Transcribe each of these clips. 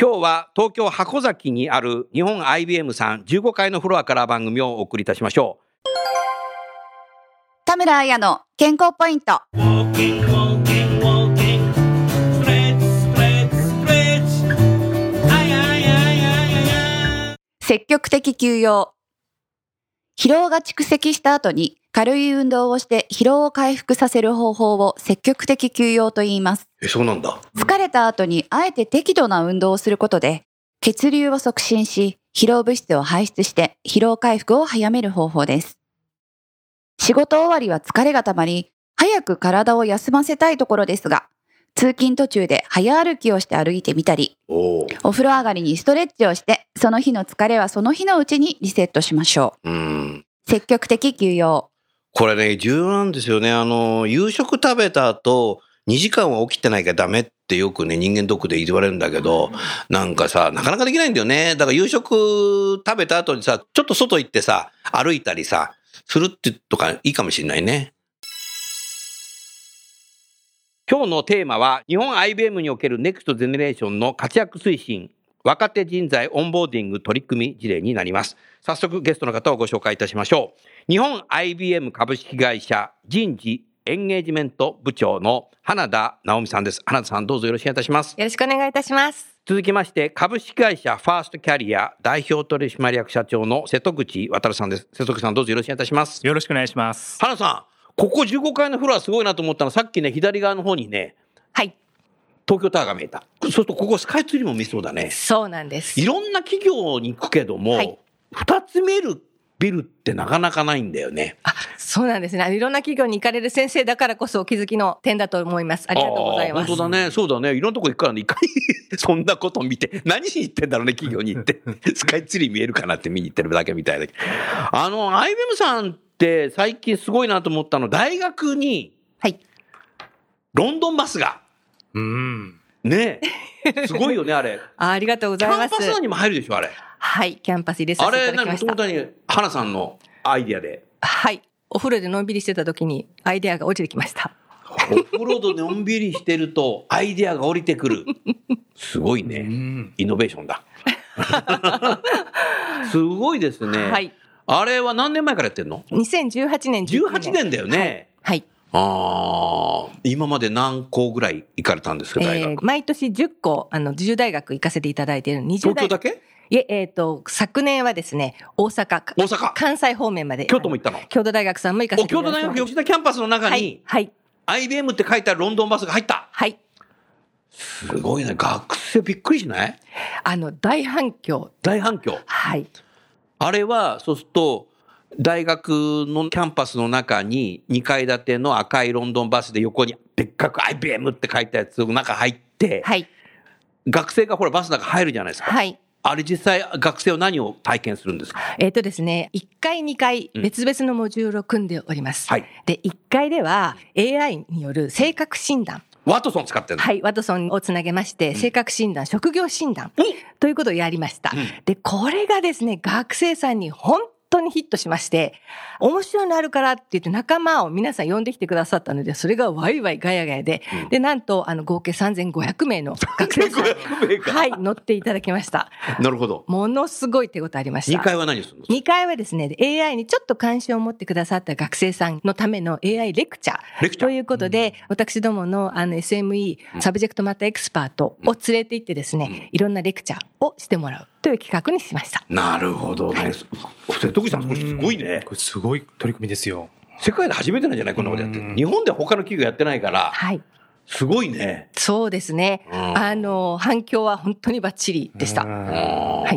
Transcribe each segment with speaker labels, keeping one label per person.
Speaker 1: 今日は東京箱崎にある日本 IBM さん15階のフロアから番組をお送りいたしましょう
Speaker 2: 田村彩の健康ポイント。積極的休養。疲労が蓄積した後に軽い運動をして疲労を回復させる方法を積極的休養と言います。
Speaker 1: うえそうなんだ
Speaker 2: 疲れた後にあえて適度な運動をすることで血流を促進し疲労物質を排出して疲労回復を早める方法です。仕事終わりは疲れがたまり早く体を休ませたいところですが通勤途中で早歩きをして歩いてみたり
Speaker 1: お
Speaker 2: 風呂上がりにストレッチをして、その日の疲れはその日のうちにリセットしましょ
Speaker 1: うん
Speaker 2: う。積極的休養。
Speaker 1: これね重要なんですよね。あの夕食食べた後2時間は起きてないからダメってよくね人間ドックで言われるんだけどなんかさなかなかできないんだよね。だから夕食食べた後にさちょっと外行ってさ歩いたりさするってとかいいかもしれないね。今日のテーマは日本 IBM におけるネクストゼネレーションの活躍推進若手人材オンボーディング取り組み事例になります。早速ゲストの方をご紹介いたしましょう日本 IBM 株式会社人事エンゲージメント部長の花田直美さんです。花田さんどうぞよろしくお願いいたします。
Speaker 3: よろしくお願いいたします。
Speaker 1: 続きまして株式会社ファーストキャリア代表取締役社長の瀬戸口渉さんです。瀬戸口さんどうぞよろしくお願いいたします。
Speaker 4: よろしくお願いします。
Speaker 1: 花田さんここ15階のフロアすごいなと思ったの。はさっきね左側の方にね
Speaker 3: はい、
Speaker 1: 東京タワーが見えた。そうするとここスカイツリーも見えそうだね。
Speaker 3: そうなんです。
Speaker 1: い。ろんな企業に行くけども、
Speaker 3: はい。
Speaker 1: 二つ見えるビルってなかなかないんだよね。
Speaker 3: あ、そうなんですね。いろんな企業に行かれる先生だからこそお気づきの点だと思います。ありがとうございます。
Speaker 1: 本当だね。そうだね。いろんなとこ行くからね、いかに そんなこと見て、何しに行ってんだろうね、企業に行って。スカイツリー見えるかなって見に行ってるだけみたいだけど。あの、IBM さんって最近すごいなと思ったの、大学に
Speaker 3: はい。
Speaker 1: ロンドンバスが、
Speaker 4: うん。
Speaker 1: ねえ、すごいよね、あれ。
Speaker 3: あありがとうご
Speaker 1: キャン
Speaker 3: ざいます。
Speaker 1: パス内にも入るでしょ、あれ。
Speaker 3: はい、キャンパス入れさ
Speaker 1: あれ、
Speaker 3: せていただき
Speaker 1: 何、
Speaker 3: ました。
Speaker 1: もともとに、花さんのアイディアで。
Speaker 3: はい。お風呂でのんびりしてた時にアイデアが落ちてきました。
Speaker 1: オフロードでのんびりしてると、アイディアが降りてくる。すごいうね。
Speaker 4: ん。
Speaker 1: イノベーションだ。すごいですね。
Speaker 3: はい。
Speaker 1: あれは何年前からやってんの
Speaker 3: ？2018年、19
Speaker 1: ?18 年だよね。
Speaker 3: はい。
Speaker 1: ああ、今まで何校ぐらい行かれたんですか、大
Speaker 3: えー
Speaker 1: 学？
Speaker 3: 毎年10校、あの、自主大学行かせていただいている20代
Speaker 1: 東京だけ？
Speaker 3: いえ、えっ、と、昨年はですね、大阪、
Speaker 1: 大阪
Speaker 3: 関西方面まで。
Speaker 1: 京都も行ったの？
Speaker 3: 京都大学さんも行かせ
Speaker 1: お
Speaker 3: て。
Speaker 1: 京都大学吉田キャンパスの中
Speaker 3: はい
Speaker 1: に、、
Speaker 3: はい、
Speaker 1: IBM って書いてあるロンドンバスが入った。
Speaker 3: はい。
Speaker 1: すごいね。学生びっくりしない？
Speaker 3: あの、大反響。
Speaker 1: 大反響。
Speaker 3: はい。
Speaker 1: あれは、そうすると、大学のキャンパスの中に2階建ての赤いロンドンバスで横にでっかく IBM って書いたやつの中入って、
Speaker 3: はい。
Speaker 1: 学生がほらバスの中入るじゃないですか。
Speaker 3: はい。
Speaker 1: あれ実際学生は何を体験するんですか？
Speaker 3: えっ、とですね、1階、2階、
Speaker 1: うん
Speaker 3: 別々のモジュールを組んでおります。
Speaker 1: はい。
Speaker 3: で、1階では AI による性格診断。
Speaker 1: ワトソン使って
Speaker 3: はい。ワトソンをつなげまして、性格診断、職業診断ということをやりました。
Speaker 1: うん
Speaker 3: で、これがですね、学生さんに本当にヒットしまして、面白いのあるからって言って仲間を皆さん呼んできてくださったので、それがワイワイガヤガヤで、
Speaker 1: うん
Speaker 3: で、なんと、あの、合計3500名の学生さん
Speaker 1: 3500名か
Speaker 3: はい、乗っていただきました。
Speaker 1: なるほど。
Speaker 3: ものすごい手応えありました。
Speaker 1: 2階は何するの
Speaker 3: ？2階はですね、AI にちょっと関心を持ってくださった学生さんのための AI レクチャー。
Speaker 1: レクチャー
Speaker 3: ということで、私どものあの SME、 Subject Matter Expert を連れて行ってですね、いろんなレクチャーをしてもらう。という企画にしました。
Speaker 1: なるほどね。瀬戸口さん、これすごいね。
Speaker 4: これすごい取り組みですよ。
Speaker 1: 世界で初めてなんじゃないこんなことやって日本で他の企業やってないから、
Speaker 3: はい。
Speaker 1: すごいね。
Speaker 3: そうですね。
Speaker 1: うん
Speaker 3: あの、反響は本当にバッチリでした。
Speaker 1: は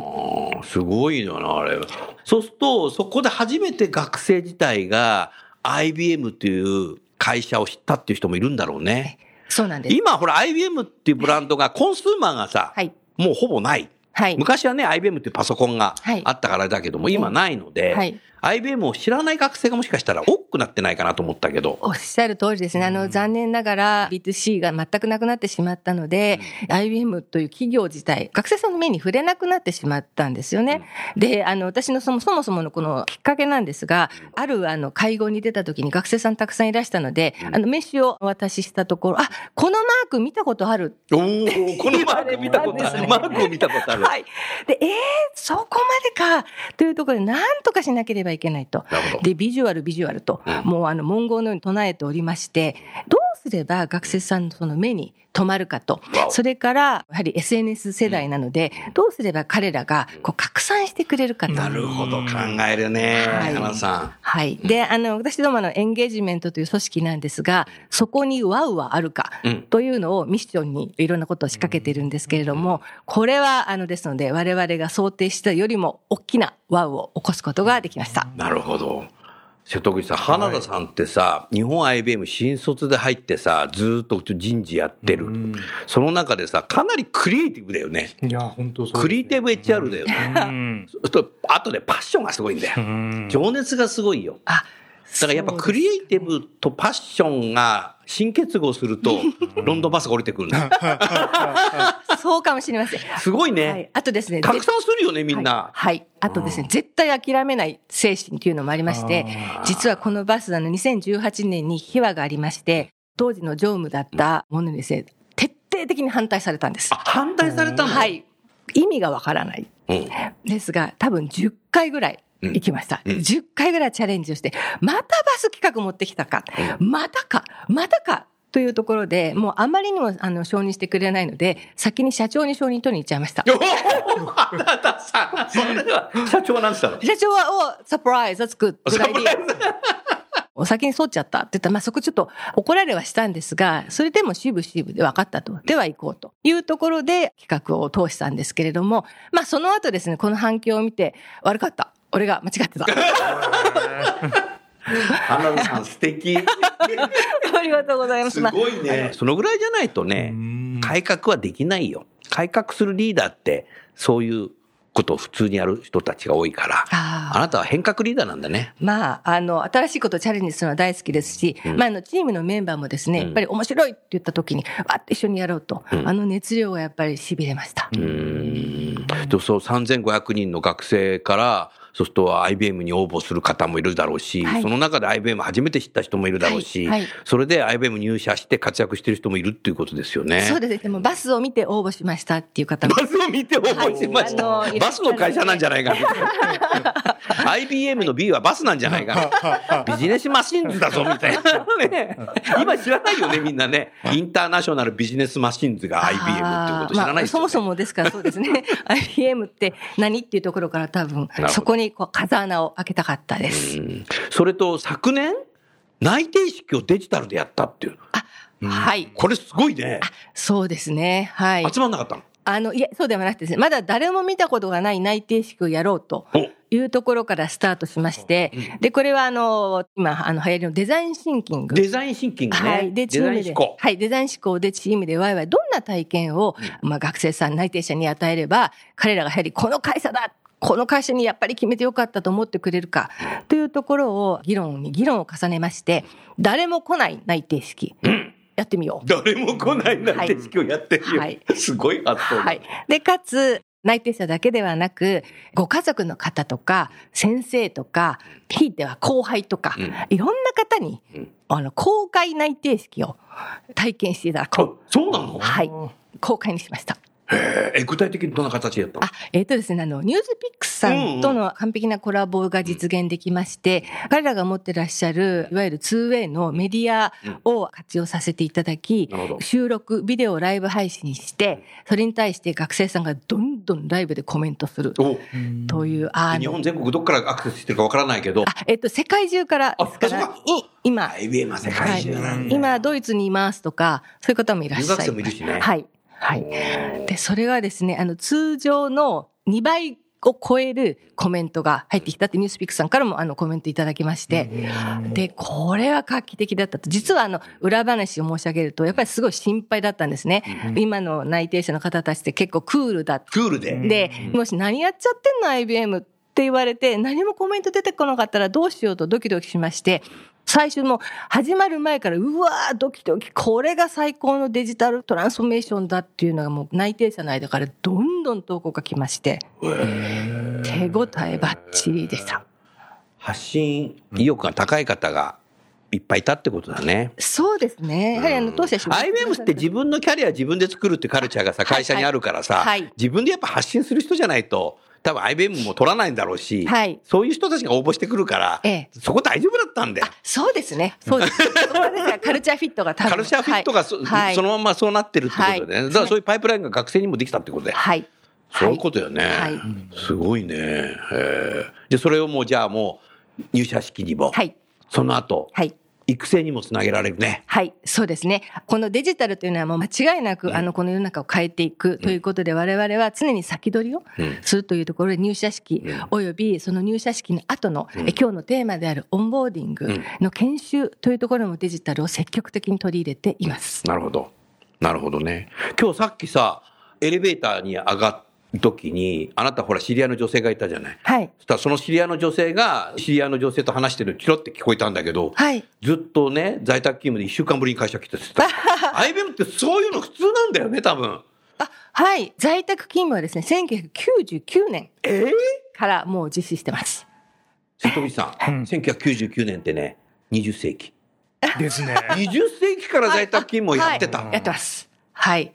Speaker 1: い。すごいよな、あれ。そうすると、そこで初めて学生自体が IBM っていう会社を知ったっていう人もいるんだろうね。
Speaker 3: そうなんです。
Speaker 1: 今、ほら、IBM っていうブランドが、コンスーマーがさ、
Speaker 3: はい。
Speaker 1: もうほぼない。
Speaker 3: はい。
Speaker 1: 昔はね、IBM っていうパソコンが
Speaker 3: はい。
Speaker 1: あったからだけども、今ないので、
Speaker 3: はい
Speaker 1: IBM を知らない学生がもしかしたら多くなってないかなと思ったけど。
Speaker 3: おっしゃる通りですね。あの、残念ながら B2C が全くなくなってしまったので、IBM という企業自体、学生さんの目に触れなくなってしまったんですよね。で、あの、私のそもそもそものこのきっかけなんですが、あるあの、会合に出た時に学生さんたくさんいらしたので、あの、名刺をお渡ししたところ、あ、このマーク見たことある
Speaker 1: おお、このマーク見たことある。
Speaker 3: ね
Speaker 1: マークを見たことある。
Speaker 3: はい。で、えー、そこまでか、というところで、なんとかしなければいけないと。で、ビジュアル、ビジュアルと、
Speaker 1: うん
Speaker 3: もうあの、文言のように唱えておりまして、どうすれば学生さんのその目に留まるかと。それから、やはり SNS 世代なので、どうすれば彼らがこう拡散してくれるかと。
Speaker 1: なるほど、考えるね、
Speaker 3: はい
Speaker 1: 花さん。
Speaker 3: はい。で、あの、私どものエンゲージメントという組織なんですが、そこにワウはあるか
Speaker 1: うん、
Speaker 3: というのをミッションにいろんなことを仕掛けてるんですけれども、これは、あの、ですので、我々が想定したよりも大きなワウを起こすことができました。
Speaker 1: なるほど。瀬戸口さん、花田さんってさ、日本 IBM 新卒で入ってさ、ずーっと人事やってる。
Speaker 4: うん
Speaker 1: その中でさ、かなりクリエイティブだよね。
Speaker 4: いや、本当そうね。
Speaker 1: クリエイティブ HR だよね。
Speaker 4: うん
Speaker 1: あとでパッションがすごいんだよ
Speaker 4: う。ん
Speaker 1: 情熱がすごいよ。
Speaker 3: あ、
Speaker 1: だからやっぱクリエイティブとパッションが新結合すると、ロンドンバスが降りてくる。
Speaker 3: そうかもしれません。
Speaker 1: すごい
Speaker 3: は
Speaker 1: ね
Speaker 3: い。。あとですね、
Speaker 1: 拡散するよね、みんな。
Speaker 3: はい。はいあとですね、絶対諦めない精神というのもありまして
Speaker 4: あ、
Speaker 3: 実はこのバス、あの、2018年に秘話がありまして、当時の常務だったものにですね、徹底的に反対されたんです
Speaker 1: あ、。反対されたの？
Speaker 3: はい。意味がわからない。
Speaker 1: うん。
Speaker 3: ですが、多分10回ぐらい行きました。
Speaker 1: うん。うん
Speaker 3: 10回ぐらいチャレンジをして、またバス企画持ってきたか、またか、またか、というところで、もうあまりにもあの承認してくれないので、先に社長に承認取りに行っちゃいました。
Speaker 1: よ花田さん、それでは、社長は何したの？
Speaker 3: 社長は、お、サプライズ、that's good. お先に沿っちゃったって言ったら、まあ、そこちょっと怒られはしたんですが、それでも渋々で分かったと。では行こうと。いうところで企画を通したんですけれども、まあ、その後ですね、この反響を見て、悪かった。俺が間違ってた。
Speaker 1: 花田さん素敵。
Speaker 3: ありがとうございます。
Speaker 1: すごいね。そのぐらいじゃないとね、
Speaker 4: うん
Speaker 1: 改革はできないよ。改革するリーダーって、そういうことを普通にやる人たちが多いから、
Speaker 3: あ
Speaker 1: なたは変革リーダーなんだね。
Speaker 3: まあ、あの、新しいことをチャレンジするのは大好きですし、
Speaker 1: うん
Speaker 3: まあ、あの、チームのメンバーもですね、
Speaker 1: うん
Speaker 3: やっぱり面白いって言った時に、わって一緒にやろうと、
Speaker 1: うん
Speaker 3: あの熱量がやっぱり痺れました。
Speaker 1: うーん。でそう、3500人の学生から、そうすると IBM に応募する方もいるだろうし、
Speaker 3: はい
Speaker 1: その中で IBM 初めて知った人もいるだろうし、
Speaker 3: はいはい
Speaker 1: それで IBM 入社して活躍してる人もいるっていうことですよね。
Speaker 3: そうですね。でもバスを見て応募しましたっていう方も。
Speaker 1: バスを見て応募しました。
Speaker 3: はいあの
Speaker 1: バスの会社なんじゃないかな。IBM の B はバスなんじゃないかな。ビジネスマシンズだぞ、みたいな。ね、今知らないよね、みんなね。インターナショナルビジネスマシンズが IBM っていうこと知らないですよ、ね
Speaker 3: まあそもそもですからそうですね。IBM って何っていうところから多分そこにこう風穴を開けたかったです。
Speaker 1: うんそれと昨年、内定式をデジタルでやったっていう。
Speaker 3: はい。
Speaker 1: これすごいね。
Speaker 3: そうですね。はい。
Speaker 1: 集まんなかったの？
Speaker 3: あの、いや、そうではなくてですね、まだ誰も見たことがない内定式をやろうと
Speaker 1: お
Speaker 3: いうところからスタートしまして、で、これはあの、今、あの、流行りのデザインシンキング。
Speaker 1: デザインシンキングね。
Speaker 3: はい。で、チ
Speaker 1: デ
Speaker 3: ームで、
Speaker 1: ザイン思考。
Speaker 3: はい。デザイン思考でチームでワイワイ、どんな体験を、まあ、学生さん、内定者に与えれば、彼らがやはり、この会社だこの会社にやっぱり決めてよかったと思ってくれるか、というところを議論に議論を重ねまして、誰も来ない内定式、やってみよう。
Speaker 1: 誰も来ない内定式をやってるよ。
Speaker 3: はい
Speaker 1: すごい発想だ。
Speaker 3: はい。で、かつ、内定者だけではなく、ご家族の方とか、先生とか、ひいては後輩とか、
Speaker 1: うん
Speaker 3: いろんな方に、
Speaker 1: うん
Speaker 3: あの、公開内定式を体験していただこ
Speaker 1: あそうなの？
Speaker 3: う。はい。公開にしました。
Speaker 1: へえ、具体的にどんな形でやったの？
Speaker 3: あ、えっ、とですね、あの、ニュースピックスさんとの完璧なコラボが実現できまして、彼らが持ってらっしゃる、いわゆる 2way のメディアを活用させていただき、
Speaker 1: なるほど。
Speaker 3: 収録、ビデオをライブ配信して、それに対して学生さんがどんどんライブでコメントする。
Speaker 1: お。
Speaker 3: という、あの、
Speaker 1: 日本全国どっからアクセスしてるかわからないけど、
Speaker 3: あ、えっ、と、世界中からですから、今、
Speaker 1: IBM は世界中なんだ。
Speaker 3: 今、ドイツにいますとか、そういう方もいらっしゃいます。
Speaker 1: 留学生もいるしね。
Speaker 3: はい。はい。で、それがですね、あの、通常の2倍を超えるコメントが入ってきたってニュースピックさんからもあのコメントいただきまして、で、これは画期的だったと。実はあの、裏話を申し上げると、やっぱりすごい心配だったんですね。今の内定者の方たちって結構クールだ
Speaker 1: クールで。
Speaker 3: で、もし何やっちゃってんの IBM って言われて、何もコメント出てこなかったらどうしようとドキドキしまして、最初もう始まる前から、うわー、ドキドキ、これが最高のデジタルトランスフォーメーションだっていうのがもう内定者の間からどんどん投稿が来まして、手応えばっちりでした。
Speaker 1: 発信意欲が高い方がいっぱいいたってことだね。
Speaker 3: そうですね。やはりあの、当社仕事
Speaker 1: IBM って自分のキャリア自分で作るってカルチャーがさ、会社にあるからさ、
Speaker 3: はいはい
Speaker 1: 自分でやっぱ発信する人じゃないと、多分 IBM も取らないんだろうし、
Speaker 3: はい
Speaker 1: そういう人たちが応募してくるから、
Speaker 3: ええ
Speaker 1: そこ大丈夫だったんだよ。
Speaker 3: そうですね。そうです。カルチャーフィットが多分
Speaker 1: カルチャーフィットがそ,、
Speaker 3: はい
Speaker 1: そのままそうなってるってことでね。
Speaker 3: はい
Speaker 1: だからそういうパイプラインが学生にもできたってことで。
Speaker 3: はい。
Speaker 1: そういうことよね。
Speaker 3: はい
Speaker 1: すごいね。へえで、それをもうじゃあもう入社式にも、
Speaker 3: はい。
Speaker 1: その後、
Speaker 3: はい。
Speaker 1: 育成にもつなげられるね。
Speaker 3: はい、そうですね。このデジタルというのはもう間違いなく、あの、この世の中を変えていくということで、我々は常に先取りを
Speaker 1: うん
Speaker 3: するというところで入社式およびその入社式の後の、え今日のテーマであるオンボーディングの研修というところもデジタルを積極的に取り入れています。
Speaker 1: なるほど。なるほどね。今日さっきさ、エレベーターに上がった時に、あなたほら知り合いの女性がいたじゃない。
Speaker 3: はい。
Speaker 1: そしたらその知り合いの女性が、知り合いの女性と話してるキロって聞こえたんだけど、
Speaker 3: はい。
Speaker 1: ずっとね、在宅勤務で1週間ぶりに会社来てって言ってた。IBM ってそういうの普通なんだよね、多分。
Speaker 3: あ、はい。在宅勤務はですね、1999年
Speaker 1: え？え
Speaker 3: からもう実施してます。
Speaker 1: 瀬戸口さん、1999年ってね、20世紀。
Speaker 4: ですね。
Speaker 1: 20世紀から在宅勤務をやってた。
Speaker 3: はいやってます。はい。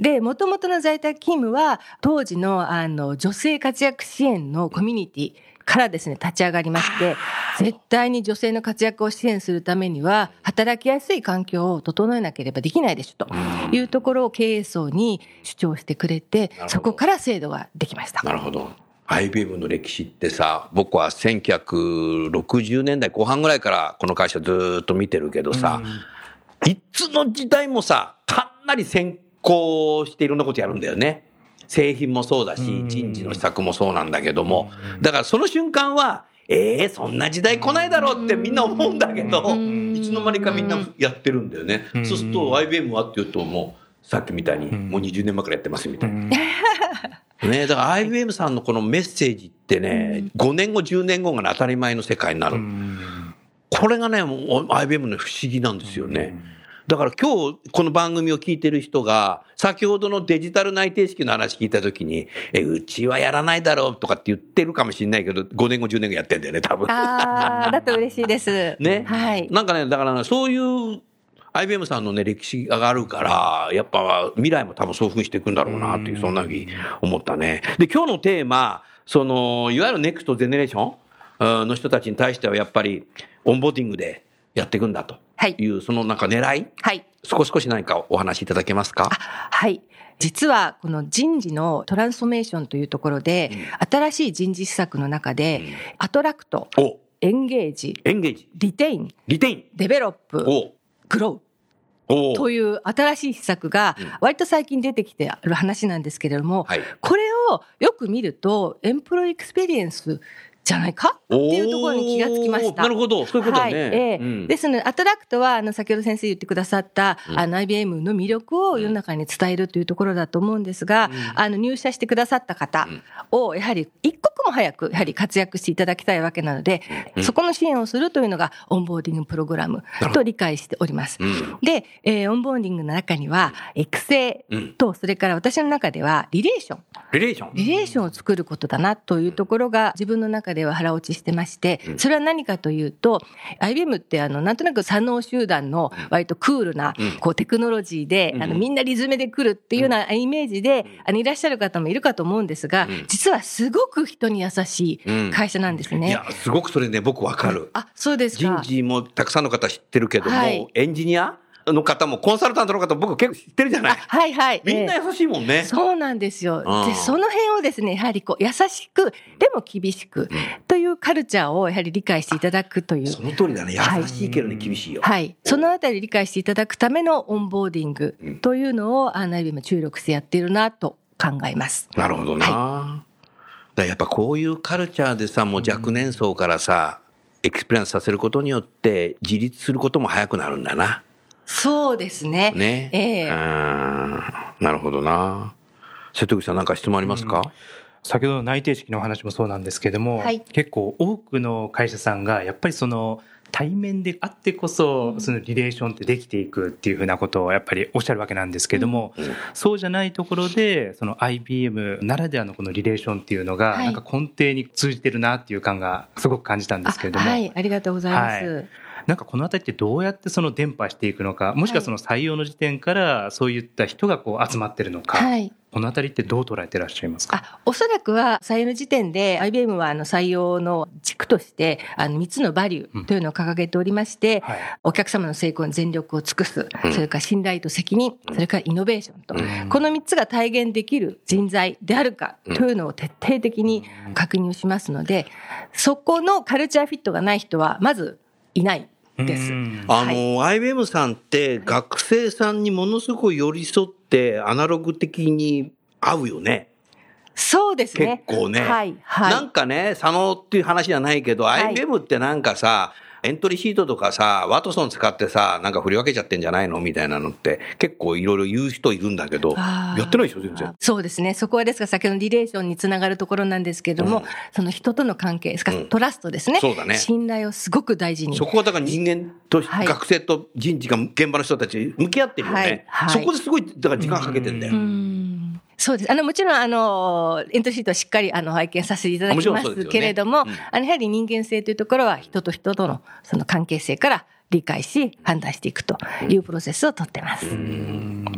Speaker 3: で、もともとの在宅勤務は、当時の、あの、女性活躍支援のコミュニティからですね、立ち上がりまして、絶対に女性の活躍を支援するためには、働きやすい環境を整えなければできないでしょ、というところを経営層に主張してくれてそこから制度ができました。
Speaker 1: なるほど。IBM の歴史ってさ、僕は1960年代後半ぐらいからこの会社ずーっと見てるけどさ、いつの時代もさ、かなり先行していろんなことやるんだよね。製品もそうだし、人事の施策もそうなんだけども、だからその瞬間は、ええそんな時代来ないだろうってみんな思うんだけど、いつの間にかみんなやってるんだよね。そうすると IBM はっていうともう、さっきみたいにもう20年前からやってますみたいな。ねだから IBM さんのこのメッセージってね、5年後、10年後が、ね、当たり前の世界になる。これがね、もう IBM の不思議なんですよね。だから今日この番組を聞いてる人が、先ほどのデジタル内定式の話聞いたときに、え、うちはやらないだろうとかって言ってるかもしれないけど、5年後、10年後やってんだよね、多分。
Speaker 3: ああ、だと嬉しいです。
Speaker 1: ね。
Speaker 3: はい。
Speaker 1: なんかね、だからねそういう IBM さんのね、歴史があるから、やっぱ未来も多分そういうふうにしていくんだろうなっていう、そんなふうに思ったね。で、今日のテーマ、その、いわゆる Next Generation？うんの人たちに対してはやっぱり、オンボーディングでやっていくんだと
Speaker 3: はい。
Speaker 1: いう、そのなんか狙い、
Speaker 3: はい。
Speaker 1: 少し少し何かお話しいただけますか？
Speaker 3: はい。実は、この人事のトランスフォーメーションというところで、新しい人事施策の中で、 attract、
Speaker 1: お、
Speaker 3: engage、engage、retain、retain、develop、
Speaker 1: お、
Speaker 3: grow
Speaker 1: お。
Speaker 3: という新しい施策が、割と最近出てきてある話なんですけれども、
Speaker 1: はい。
Speaker 3: これをよく見ると、 employee experience じゃないか？っていうところに気がつきました。
Speaker 1: なるほど、そういうこと
Speaker 3: はい、
Speaker 1: ね。
Speaker 3: ええ
Speaker 1: うん
Speaker 3: ですので、 attract は、あの、先ほど先生言ってくださった、あの、IBM の魅力を世の中に伝えるというところだと思うんですが、あの、入社してくださった方を、やはり、一刻も早く、やはり活躍していただきたいわけなので、そこの支援をするというのが、オンボーディングプログラムと理解しております。
Speaker 1: うん
Speaker 3: で、えーオンボーディングの中には、育成と、それから私の中では、リレーション。
Speaker 1: リレーション。
Speaker 3: リレーションを作ることだなというところが自分の中中では腹落ちしてまして、それは何かというと、IBM ってあの、なんとなく左脳集団の割とクールな、こう、テクノロジーで、あの、みんなリズムで来るっていうようなイメージで、あの、いらっしゃる方もいるかと思うんですが、実はすごく人に優しい会社なんですね。
Speaker 1: いや、すごくそれね、僕わかる。
Speaker 3: あ、そうです
Speaker 1: 人
Speaker 3: か。
Speaker 1: 事もたくさんの方知ってるけども、
Speaker 3: はい。
Speaker 1: エンジニアの方もコンサルタントの方も僕結構知ってるじゃない。
Speaker 3: はいはい。
Speaker 1: みんな
Speaker 3: ええ
Speaker 1: 優しいもんね。
Speaker 3: そうなんですよ。
Speaker 1: うん
Speaker 3: で、その辺をですね、やはりこう、優しく、でも厳しく、というカルチャーをやはり理解していただくという。
Speaker 1: その通りだね。
Speaker 3: はい
Speaker 1: 優しいけどね、厳しいよ。
Speaker 3: はい。そのあたり理解していただくためのオンボーディングというのを、あの、IBM 注力してやっているなと考えます。
Speaker 1: なるほどな。だからやっぱこういうカルチャーでさ、もう若年層からさ、 experience させることによって自立することも早くなるんだな。
Speaker 3: そうですね。
Speaker 1: ね。
Speaker 3: ええ
Speaker 1: うんなるほどな。瀬戸口さんなんか質問ありますか、
Speaker 4: 先ほどの内定式のお話もそうなんですけども、
Speaker 3: はい
Speaker 4: 結構多くの会社さんがやっぱりその対面であってこそそのリレーションってできていくっていうふうなことをやっぱりおっしゃるわけなんですけども、そうじゃないところでその IBM ならではのこのリレーションっていうのが
Speaker 3: はい
Speaker 4: なんか根底に通じてるなっていう感がすごく感じたんですけれども、
Speaker 3: あはい。ありがとうございます。
Speaker 4: はいなんかこのあたりってどうやってその伝播していくのかもしくはその採用の時点からそういった人がこう集まってるのか、
Speaker 3: はい。
Speaker 4: このあたりってどう捉えてらっしゃいますか？
Speaker 3: あ、おそらくは採用の時点で IBM はあの採用の軸としてあの3つのバリューというのを掲げておりまして、
Speaker 4: はい。
Speaker 3: お客様の成功に全力を尽くす、
Speaker 1: うん。
Speaker 3: それから信頼と責任、それからイノベーションと、
Speaker 1: うん。
Speaker 3: この3つが体現できる人材であるかというのを徹底的に確認をしますので、そこのカルチャーフィットがない人はまずいないです。
Speaker 4: うん
Speaker 1: あの、IBM さんって学生さんにものすごい寄り添ってアナログ的に合うよね。
Speaker 3: そうですね。
Speaker 1: 結構ね
Speaker 3: はい、はい。
Speaker 1: なんかね、佐野っていう話じゃないけど、
Speaker 3: はい
Speaker 1: IBM ってなんかさ、エントリーシートとかさ、ワトソン使ってさ、なんか振り分けちゃってんじゃないの？みたいなのって結構いろいろ言う人いるんだけど、やってないでしょ、全然。
Speaker 3: そうですね。そこはですが、先ほどのリレーションにつながるところなんですけれども、
Speaker 1: うん
Speaker 3: その人との関係ですか、
Speaker 1: うん
Speaker 3: トラストですね。
Speaker 1: そうだね
Speaker 3: 信頼をすごく大事に。
Speaker 1: そこはだから人間と、
Speaker 3: はい
Speaker 1: 学生と人事が現場の人たち向き合ってるよね。
Speaker 3: はいはい
Speaker 1: そこですごい、だから時間かけてんだよ。
Speaker 3: うんそうです。あの、もちろん、あの、エントリーシートはしっかり、あの、拝見させていただきますけれども、
Speaker 1: うん
Speaker 3: あの、やはり人間性というところは、人と人との、その関係性から理解し、判断していくというプロセスをとってます。
Speaker 1: だ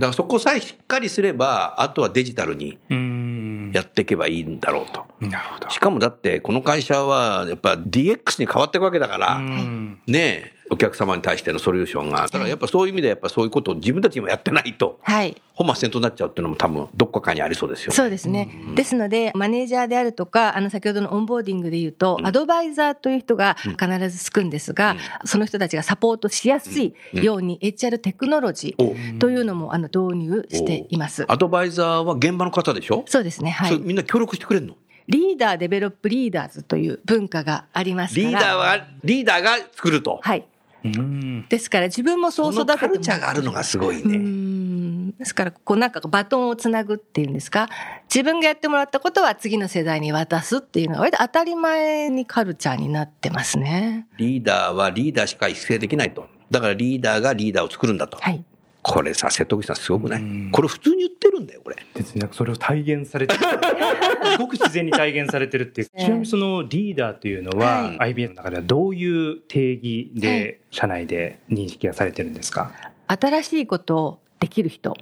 Speaker 1: からそこさえしっかりすれば、あとはデジタルに
Speaker 4: うん
Speaker 1: やっていけばいいんだろうと。
Speaker 4: なるほど。
Speaker 1: しかもだって、この会社はやっぱ DX に変わっていくわけだから、
Speaker 4: うん。
Speaker 1: ねえ、お客様に対してのソリューションが。だからやっぱそういう意味でやっぱそういうことを自分たちにもやってないと、
Speaker 3: はい。
Speaker 1: 本末転倒になっちゃうっていうのも多分どこかにありそうですよね。
Speaker 3: そうですね。ですので、マネージャーであるとか、あの、先ほどのオンボーディングで言うと、アドバイザーという人が必ずつくんですが、その人たちがサポートしやすいように HR テクノロジ
Speaker 1: お
Speaker 3: ーというのも、あの、導入しています。
Speaker 1: アドバイザーは現場の方でしょ？
Speaker 3: そうですね。はい。
Speaker 1: みんな協力してくれるの？
Speaker 3: リーダー、デベロップ、リーダーズという文化がありますから。
Speaker 1: リーダーは、リーダーが作ると。
Speaker 3: はい。
Speaker 4: うん
Speaker 3: ですから自分もそ
Speaker 1: そうの
Speaker 3: 育てても
Speaker 1: カルチャーがあるのがすごいうね。
Speaker 3: んですから、こうなんかバトンをつなぐっていうんですか、自分がやってもらったことは次の世代に渡すっていうのが割と当たり前にカルチャーになってますね。
Speaker 1: リーダーはリーダーしか育成できないと。だからリーダーがリーダーを作るんだと。
Speaker 3: はい。
Speaker 1: これさ、瀬戸口さんすごくな
Speaker 4: うん。
Speaker 1: いこれ普通に言ってるんだよ、これ。
Speaker 4: 別になんかそれを体現されてる。す ごく自然に体現されてるっていう。ちなみにそのリーダーというのは、
Speaker 3: は
Speaker 4: IBM の中ではどういう定義で社内で認識がされてるんですか？
Speaker 3: 新しいことをできる人。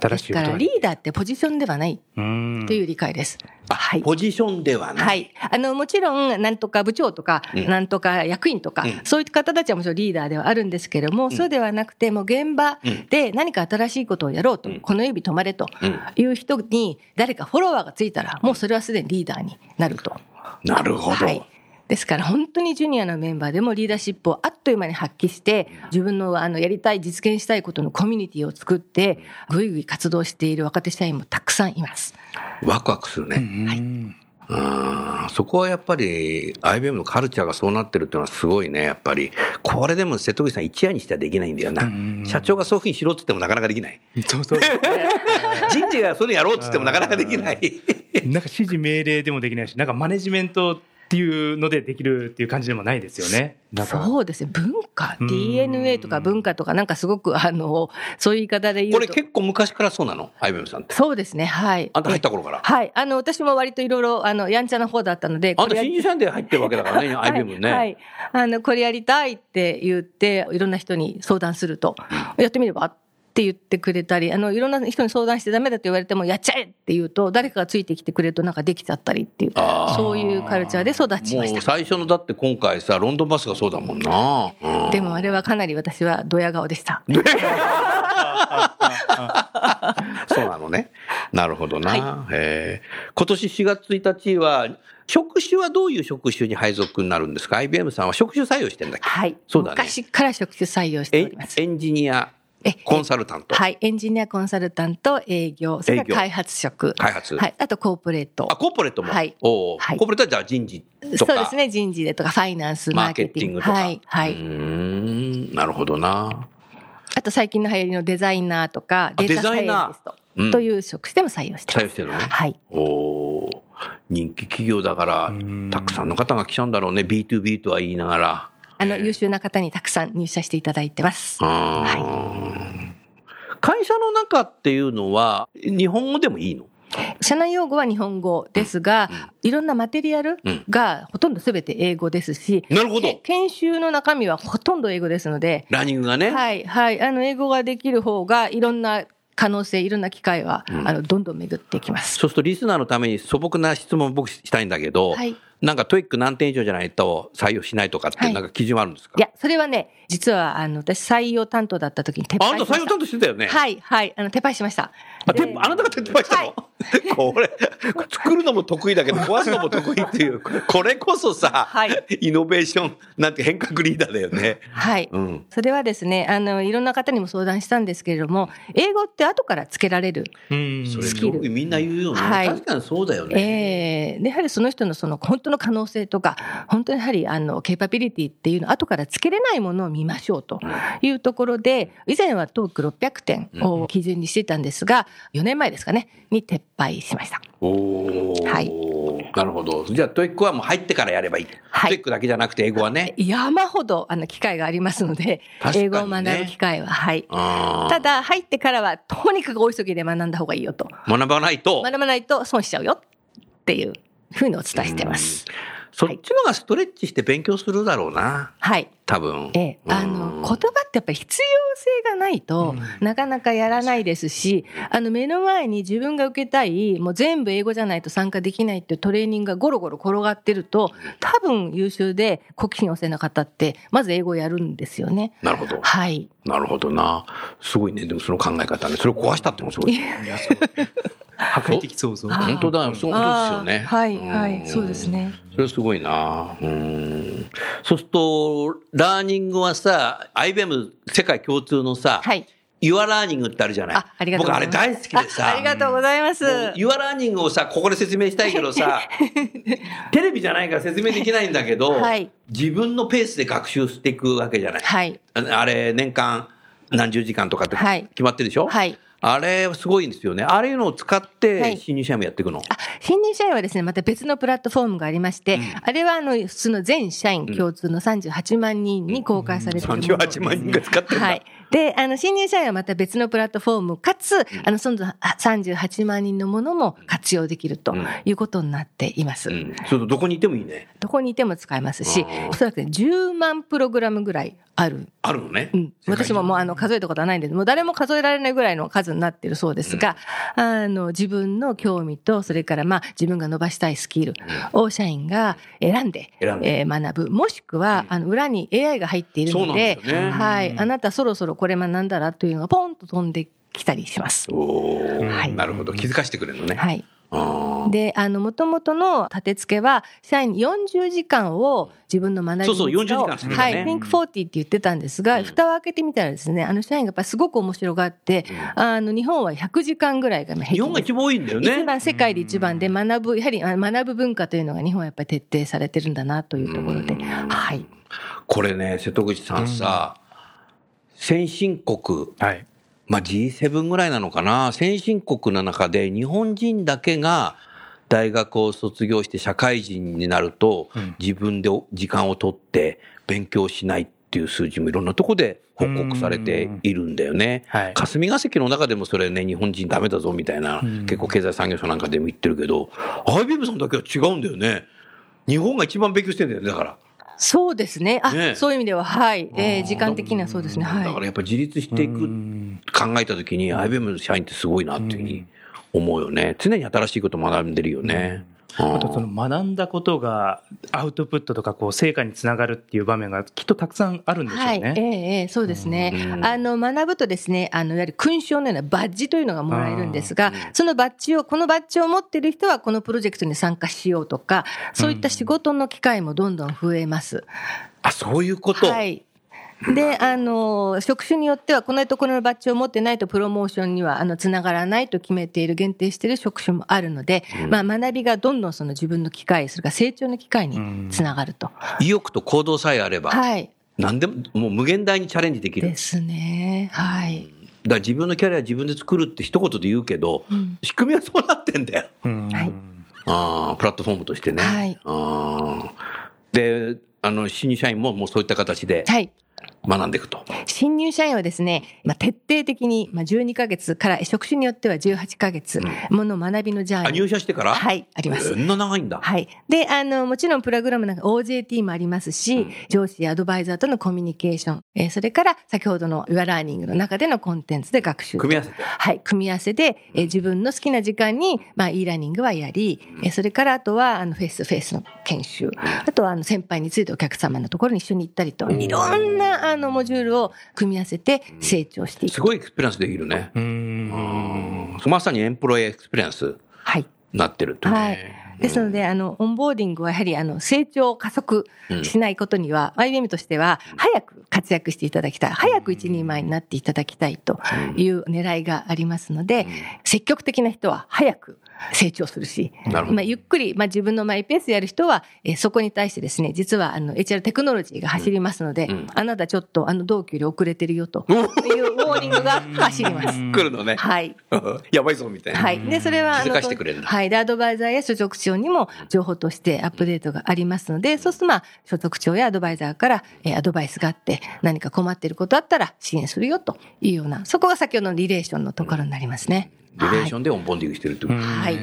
Speaker 4: 新しい
Speaker 3: から、リーダーってポジションではない
Speaker 4: うん
Speaker 3: という理解です。はい。
Speaker 1: ポジションではない。
Speaker 3: はい。あの、もちろん、なんとか部長とか、
Speaker 1: うん
Speaker 3: なんとか役員とか、
Speaker 1: うん
Speaker 3: そういった方たちはもちろんリーダーではあるんですけれども、そうではなくて、もう現場で何か新しいことをやろうと、
Speaker 1: うん
Speaker 3: この指止まれと
Speaker 1: うん
Speaker 3: いう人に、誰かフォロワーがついたら、もうそれはすでにリーダーになると。
Speaker 1: なるほど。
Speaker 3: はい。ですから本当にジュニアのメンバーでもリーダーシップをあっという間に発揮して、自分のあのやりたい、実現したいことのコミュニティを作って、ぐいぐい活動している若手社員もたくさんいます。
Speaker 1: ワクワクするね。
Speaker 4: うん
Speaker 1: うんそこはやっぱり IBM のカルチャーがそうなってるっていうのはすごいね、やっぱり。これでも瀬戸口さん一夜にしてはできないんだよな。社長がそういうふうにしろって言ってもなかなかできない。
Speaker 4: そうそう
Speaker 1: 人事がそういうのやろうって言ってもなかなかできない。
Speaker 4: なんか指示命令でもできないしなんかマネジメントっていうのでできるっていう感じでもないですよね。
Speaker 3: そうですね。文化、
Speaker 4: うん
Speaker 3: DNA とか文化とかなんかすごく、あの、そういう言い方で言う。
Speaker 1: ことれ結構昔からそうなの ?IBM さんって。
Speaker 3: そうですね。はい。
Speaker 1: あんた入った頃から？
Speaker 3: はい。あの、私も割といろいろ、あの、やんちゃな方だったので、
Speaker 1: あんた
Speaker 3: これや
Speaker 1: 新入社員で入ってるわけだからね、
Speaker 3: はい
Speaker 1: IBM ね。
Speaker 3: はい。あの、これやりたいって言って、いろんな人に相談すると、やってみればって言ってくれたり、あの、いろんな人に相談してダメだって言われても、やっちゃえって言うと、誰かがついてきてくれるとなんかできちゃったりっていう、そういうカルチャーで育ちました。
Speaker 1: もう最初のだって今回さ、ロンドンバスがそうだもんな。うん
Speaker 3: でもあれはかなり私はドヤ顔でした。
Speaker 1: そうなのね。なるほどな。
Speaker 3: は
Speaker 1: へえ今年4月1日は、職種はどういう職種に配属になるんですか ?IBM さんは職種採用してんだっけ？
Speaker 3: はい。
Speaker 1: そうだね
Speaker 3: 昔から職種採用しております。
Speaker 1: エンジニア、
Speaker 3: え
Speaker 1: コンサルタント。
Speaker 3: はい。エンジニアコンサルタント、営業、それか
Speaker 1: 営業
Speaker 3: ら開発職。
Speaker 1: 開発
Speaker 3: はい。あとコーポレート
Speaker 1: あ、。コーポレートも。
Speaker 3: はい
Speaker 1: おー
Speaker 3: はい
Speaker 1: コーポレートはじゃあ人事とか。
Speaker 3: そうですね。人事でとか、ファイナンス、マ
Speaker 1: マーケ
Speaker 3: ティング。
Speaker 1: ティングとか。
Speaker 3: はい。はい。
Speaker 1: うーん、なるほどな。
Speaker 3: あと最近の流行りのデザイナーとか、
Speaker 1: あ
Speaker 3: デ
Speaker 1: ザイナー
Speaker 3: という職種でも採用してます。
Speaker 1: 採用してるのね。
Speaker 3: はい。
Speaker 1: おー人気企業だから
Speaker 4: うん、
Speaker 1: たくさんの方が来ちゃうんだろうね。B2B とは言いながら。
Speaker 3: あの、優秀な方にたくさん入社していただいてます。
Speaker 1: あー。会社の中っていうのは、日本語でもいいの？
Speaker 3: 社内用語は日本語ですが、いろんなマテリアル
Speaker 1: うん。
Speaker 3: がほとんど全て英語ですし、
Speaker 1: なるほど。
Speaker 3: け研修の中身はほとんど英語ですので、
Speaker 1: learning がね。
Speaker 3: はい、はい、あの、英語ができる方が、いろんな可能性、いろんな機会は、
Speaker 1: うん。
Speaker 3: あの、どんどん巡ってきます。
Speaker 1: そうするとリスナーのために素朴な質問を僕したいんだけど、
Speaker 3: はい。
Speaker 1: なんか TOEIC 何点以上じゃないと採用しないとかって
Speaker 3: はい
Speaker 1: なんか基準あるんですか、
Speaker 3: いや、それはね、実は、あの、私採用担当だった時に撤
Speaker 1: あ、あ
Speaker 3: 廃しました。
Speaker 1: んた採用担当してたよね。
Speaker 3: はい、はい、あの、撤廃しました。
Speaker 1: あ、
Speaker 3: で
Speaker 1: てあなたが撤廃したの、これ、作るのも得意だけど、壊すのも得意っていう、これこそさ、
Speaker 3: はい
Speaker 1: イノベーション、なんて変革リーダーだよね。
Speaker 3: はい。
Speaker 1: うん。
Speaker 3: それはですね、あの、いろんな方にも相談したんですけれども、英語って後からつけられる。
Speaker 4: うん
Speaker 1: それ
Speaker 3: スキル
Speaker 1: みんな言うよね。
Speaker 3: はい
Speaker 1: 確かにそうだよね。
Speaker 3: ええで、やはりその人のその本当の可能性とか、本当にやはりあの、 capability っていうのを後からつけれないものを見ましょうというところで、以前は TOEIC 600点を基準にしてたんですが、4年前ですかね、に撤廃しました。
Speaker 1: おー
Speaker 3: はい
Speaker 1: なるほど。じゃあ TOEIC はもう入ってからやればいい。
Speaker 3: はい
Speaker 1: TOEIC だけじゃなくて英語はね。
Speaker 3: 山ほどあの機会がありますので、
Speaker 1: ね
Speaker 3: 英語を学ぶ機会は、はい。ただ、入ってからは、とにかく大急ぎで学んだ方がいいよと。
Speaker 1: 学ばないと、
Speaker 3: 学ばないと損しちゃうよっていうふうにお伝えしてます。
Speaker 1: そっちのがストレッチして勉強するだろうな。
Speaker 3: はい。
Speaker 1: 多分。
Speaker 3: ええ、あの、言葉ってやっぱり必要性がないとなかなかやらないですし、あの目の前に自分が受けたい、もう全部英語じゃないと参加できないっていうトレーニングがゴロゴロ転がってると、多分優秀で好奇心旺盛な方って、まず英語をやるんですよね。
Speaker 1: なるほど。
Speaker 3: はい。
Speaker 1: なるほどな。すごいね。でもその考え方ね。それを壊したってのもすごい。
Speaker 4: 破壊的想像。
Speaker 3: あ
Speaker 1: 本当だよ。そういうことですよね。
Speaker 3: はい、
Speaker 1: うん
Speaker 3: はい、そうですね。
Speaker 1: それすごいな。うん。そうすると、ラーニングはさ、IBM 世界共通のさ、
Speaker 3: はい。
Speaker 1: Your Learning ってあるじゃない。
Speaker 3: あありがとうございます
Speaker 1: 僕あれ大好きでさ。
Speaker 3: あ ありがとうございます。
Speaker 1: もう Your Learning をさ、ここで説明したいけどさ、テレビじゃないから説明できないんだけど、
Speaker 3: はい
Speaker 1: 自分のペースで学習していくわけじゃない。
Speaker 3: はい。
Speaker 1: ああれ、年間何十時間とかって
Speaker 3: はい
Speaker 1: 決まってるでしょ、
Speaker 3: はい。
Speaker 1: あれ、すごいんですよね。あれいうのを使っ
Speaker 3: は
Speaker 1: て、
Speaker 3: い
Speaker 1: 新入社員もやっていくの？
Speaker 3: あ新入社員はですね、また別のプラットフォームがありまして、あれはあの、普通の全社員共通の38万人に公開されているものです、
Speaker 1: 38万人が使ってるんだ
Speaker 3: はい。で、あの、新入社員はまた別のプラットフォーム、かつ、あの、そのあ38万人のものも活用できるということになっています。
Speaker 1: うん。それとどこにいてもいいね。
Speaker 3: どこにいても使えますしおそらくね、10万プログラムぐらいある。
Speaker 1: あるのね。
Speaker 3: うん、私ももうあの数えたことはないんですもう誰も数えられないぐらいの数になってるそうですが、あの自分の興味とそれからまあ自分が伸ばしたいスキルを社員が選んで
Speaker 1: 選
Speaker 3: えー学ぶ。もしくは、あの裏に AI が入っているので
Speaker 1: でね。
Speaker 3: はい、あなたそろそろこれ学んだらというのがポンと飛んできたりします。はい。
Speaker 1: なるほど。気づかしてくれるのね。
Speaker 3: はい。で、あの、もともとの立て付けは、社員に40時間を自分の学びに使お
Speaker 1: そうそう40時間するんだ
Speaker 3: は
Speaker 1: ね
Speaker 3: い、Think 40って言ってたんですが、蓋を開けてみたらですね、あの、社員がやっぱりすごく面白がって、あの、日本は100時間ぐらいが今平均
Speaker 1: 日本が一番多いんだよね。
Speaker 3: 一番世界で一番で学ぶ、やはりあ学ぶ文化というのが日本はやっぱり徹底されてるんだなというところで、はい。
Speaker 1: これね、瀬戸口さんさ、先進国、
Speaker 4: はい。
Speaker 1: まあ G7 ぐらいなのかな、先進国の中で日本人だけが大学を卒業して社会人になると、
Speaker 4: うん
Speaker 1: 自分で時間を取って勉強しないっていう数字もいろんなとこで報告されているんだよね。
Speaker 4: はい。
Speaker 1: 霞が関の中でもそれね、日本人ダメだぞみたいな、
Speaker 4: うん
Speaker 1: 結構経済産業省なんかでも言ってるけど、IBM さんだけは違うんだよね。日本が一番勉強してんだよね、だから。
Speaker 3: そうですね。あ、
Speaker 1: ね
Speaker 3: そういう意味では、はい。えー時間的にはそうですね。
Speaker 1: だから
Speaker 3: はい。
Speaker 1: やっぱり自立していく、考えたときに IBM の社員ってすごいなっていうふうに思うよね。常に新しいこと学んでるよね。
Speaker 4: あとその学んだことがアウトプットとかこう成果につながるっていう場面がきっとたくさんあるんでしょう
Speaker 3: はい、え
Speaker 4: ね。
Speaker 3: えええそうですね。
Speaker 1: うん
Speaker 3: あの、学ぶとですね、あの、いわゆる勲章のようなバッジというのがもらえるんですが、そのバッジを、このバッジを持っている人はこのプロジェクトに参加しようとか、そういった仕事の機会もどんどん増えます。
Speaker 1: あ、そういうこと。
Speaker 3: はい。で、あの、職種によっては、このところのバッジを持ってないとプロモーションには、あの、つながらないと決めている、限定している職種もあるので、まあ、学びがどんどんその自分の機会、それから成長の機会につながると。
Speaker 1: 意欲と行動さえあれば、
Speaker 3: はい。
Speaker 1: 何でも、もう無限大にチャレンジできる。
Speaker 3: ですね。はい。
Speaker 1: ら自分のキャリアは自分で作るって一言で言うけど、
Speaker 3: うん
Speaker 1: 仕組みはそうなってんだよ。
Speaker 4: うん
Speaker 3: はい
Speaker 1: ああ、プラットフォームとしてね。
Speaker 3: はい
Speaker 1: ああで、あの、新入社員ももうそういった形で
Speaker 3: はい。
Speaker 1: 学んでいくと。
Speaker 3: 新入社員はですね、まあ、徹底的に、まあ、12ヶ月から、職種によっては18ヶ月もの学びの journey
Speaker 1: あ、。入社してから？
Speaker 3: はい、あります
Speaker 1: そ。んな長いんだ。
Speaker 3: はい。で、あの、もちろんプログラムなんか OJT もありますし、上司やアドバイザーとのコミュニケーション、えーそれから先ほどの Your Learning の中でのコンテンツで学習。
Speaker 1: 組み合わせて。
Speaker 3: はい、組み合わせで、えー自分の好きな時間に、まあ、e ラーニングはやり、えーそれからあとは、あの、フェイスフェイスの研修、あとは、あの、先輩についてお客様のところに一緒に行ったりと、いろんな、あの、モジュールを組み合わせて成長していく。
Speaker 1: すごい experience できるね。
Speaker 4: う
Speaker 1: うんんまさに employee experience
Speaker 3: はい。
Speaker 1: になってるってね。
Speaker 3: はい。ですので、あの、オンボーディングはやはり、あの、成長を加速しないことには、IBM としては、早く活躍していただきたい。早く一人前になっていただきたいという狙いがありますので、積極的な人は早く成長するし、
Speaker 1: なるほど
Speaker 3: まあ、ゆっくり、まあ、自分のマイペースでやる人は、えーそこに対してですね、実は、あの、HR テクノロジーが走りますので、
Speaker 1: うん
Speaker 3: あなたちょっと、あの、同期より遅れてるよというウォーニングが走ります。
Speaker 1: 来るのね。
Speaker 3: はい。
Speaker 1: やばいぞ、みたいな。
Speaker 3: はい。で、それは、あ
Speaker 1: 気づかしてくれるんだ
Speaker 3: はい。で、アドバイザーや所属長にも情報としてアップデートがありますので、そうすると、まあ、所属長やアドバイザーから、えーアドバイスがあって、何か困っていることあったら支援するよというような、そこが先ほどのリレーションのところになりますね。
Speaker 1: リレーションでオンボンディングしてるってこと。
Speaker 3: はい。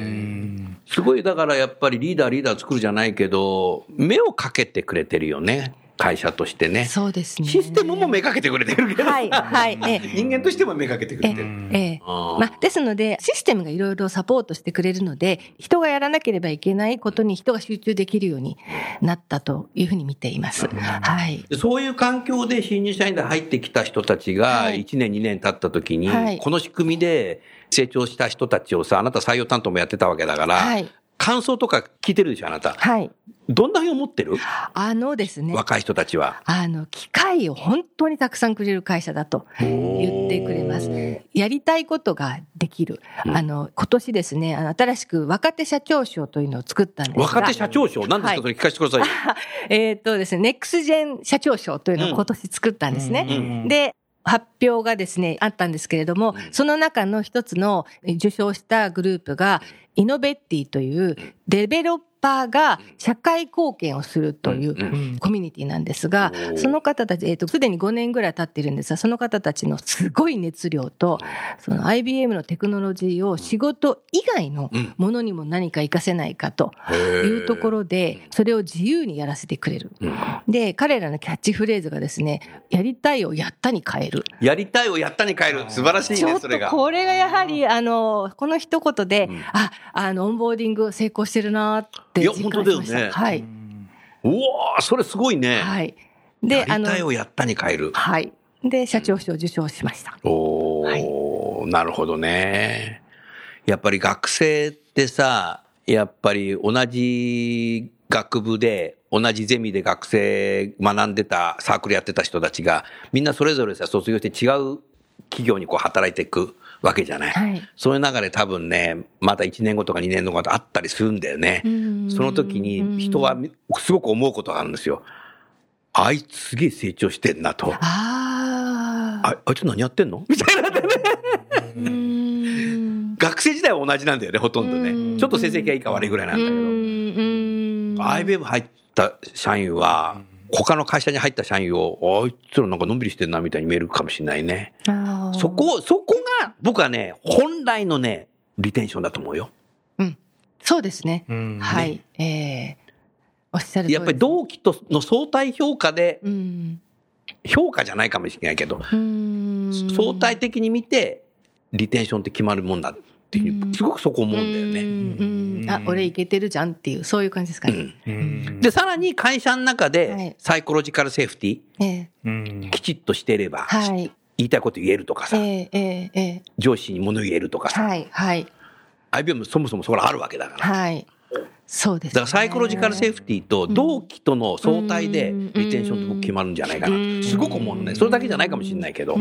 Speaker 1: すごい、だからやっぱりリーダーリーダー作るじゃないけど、目をかけてくれてるよね。会社としてね。
Speaker 3: そうですね。
Speaker 1: システムも目かけてくれてるけど。
Speaker 3: はい、はい、ええ
Speaker 1: 人間としても目かけてく
Speaker 3: え
Speaker 1: れてる。
Speaker 3: ええまあ、ですので、システムがいろいろサポートしてくれるので、人がやらなければいけないことに人が集中できるようになったというふうに見ています。はい。
Speaker 1: でそういう環境で新入社員で入ってきた人たちが
Speaker 3: はい
Speaker 1: 1年2年経った時に、
Speaker 3: はい
Speaker 1: この仕組みで成長した人たちをさ、あなた採用担当もやってたわけだから、
Speaker 3: はい。
Speaker 1: 感想とか聞いてるでしょ、あなた。
Speaker 3: はい。
Speaker 1: どんなふうに思ってる？
Speaker 3: あのですね。
Speaker 1: 若い人たちは。
Speaker 3: あの、機会を本当にたくさんくれる会社だと言ってくれます。やりたいことができる。
Speaker 1: うん
Speaker 3: あの、今年ですね、あの、新しく若手社長賞というのを作ったんですが。
Speaker 1: 若手社長賞？何ですか、
Speaker 3: はい
Speaker 1: それ聞かせてくださいよ。
Speaker 3: えーっとですね、ネクスジェン社長賞というのを今年作ったんですね。
Speaker 1: うん
Speaker 3: で、発表がですね、あったんですけれども、その中の一つの受賞したグループが、イノベッティというデベロッパーが社会貢献をするという
Speaker 1: うん
Speaker 3: コミュニティなんですがその方たち、えっ、と、すでに5年ぐらい経ってるんですが、その方たちのすごい熱量と、その IBM のテクノロジーを仕事以外の
Speaker 1: うん。
Speaker 3: ものにも何か活かせないかというところで、それを自由にやらせてくれる。
Speaker 1: うん。
Speaker 3: で、彼らのキャッチフレーズがですね、やりたいをやったに変える。
Speaker 1: やりたいをやったに変える。素晴らしいね、
Speaker 3: ちょっと
Speaker 1: それが。
Speaker 3: これがやはり、あの、この一言で、
Speaker 1: うん。
Speaker 3: あ、あの、オンボーディング成功してるなって
Speaker 1: いや
Speaker 3: 実感しました。
Speaker 1: 本当だよね
Speaker 3: はい。
Speaker 1: うわーそれすごいね。
Speaker 3: はい。で、
Speaker 1: やりたいをやったに変える。
Speaker 3: はい。で、社長賞を受賞しました。
Speaker 1: おー、なるほどね。やっぱり学生ってさ、やっぱり同じ学部で、同じゼミで学生学んでた、サークルやってた人たちが、みんなそれぞれさ、卒業して違う企業にこう働いていくわけじゃない。
Speaker 3: はい。
Speaker 1: そういう中で多分ね、また1年後とか2年後とかあったりするんだよね。その時に人はすごく思うことがあるんですよ。あいつすげえ成長してんなと。
Speaker 3: ああ。
Speaker 1: ああいつ何やってんの？みたいなね。学生時代は同じなんだよね、ほとんどね。ちょっと成績がいいか悪いぐらいなんだけど。IBM 入った社員は、他の会社に入った社員を、あいつらなんかのんびりしてんなみたいに見えるかもしれないね。そこ、そこが、僕はね、本来のね、リテンションだと思うよ。
Speaker 3: そうですね。
Speaker 4: うん
Speaker 3: はい。ええおっしゃる通りです。
Speaker 1: やっぱり同期との相対評価で、
Speaker 3: うん。
Speaker 1: 評価じゃないかもしれないけど、
Speaker 3: うん
Speaker 1: 相対的に見て、リテンションって決まるもんだっていう、すごくそこ思うんだよね。
Speaker 3: うんうんあ、俺いけてるじゃんっていう、そういう感じですかね。
Speaker 4: うん
Speaker 1: で、さらに会社の中
Speaker 3: は
Speaker 1: で
Speaker 3: い、
Speaker 1: サイコロジカルセーフティ
Speaker 3: ええ
Speaker 4: うん
Speaker 1: きちっとしていれば、
Speaker 3: はい。
Speaker 1: 言いたいこと言えるとかさ、
Speaker 3: えええ
Speaker 1: 上司に物言えるとかさ、
Speaker 3: はい。はい。
Speaker 1: IBM そもそもそれあるわけだから。
Speaker 3: はい。そうです、
Speaker 1: だからサイコロジカルセーフティと同期との相対でリテンションって僕決まるんじゃないかな。すごく思うのね。それだけじゃないかもしれないけど。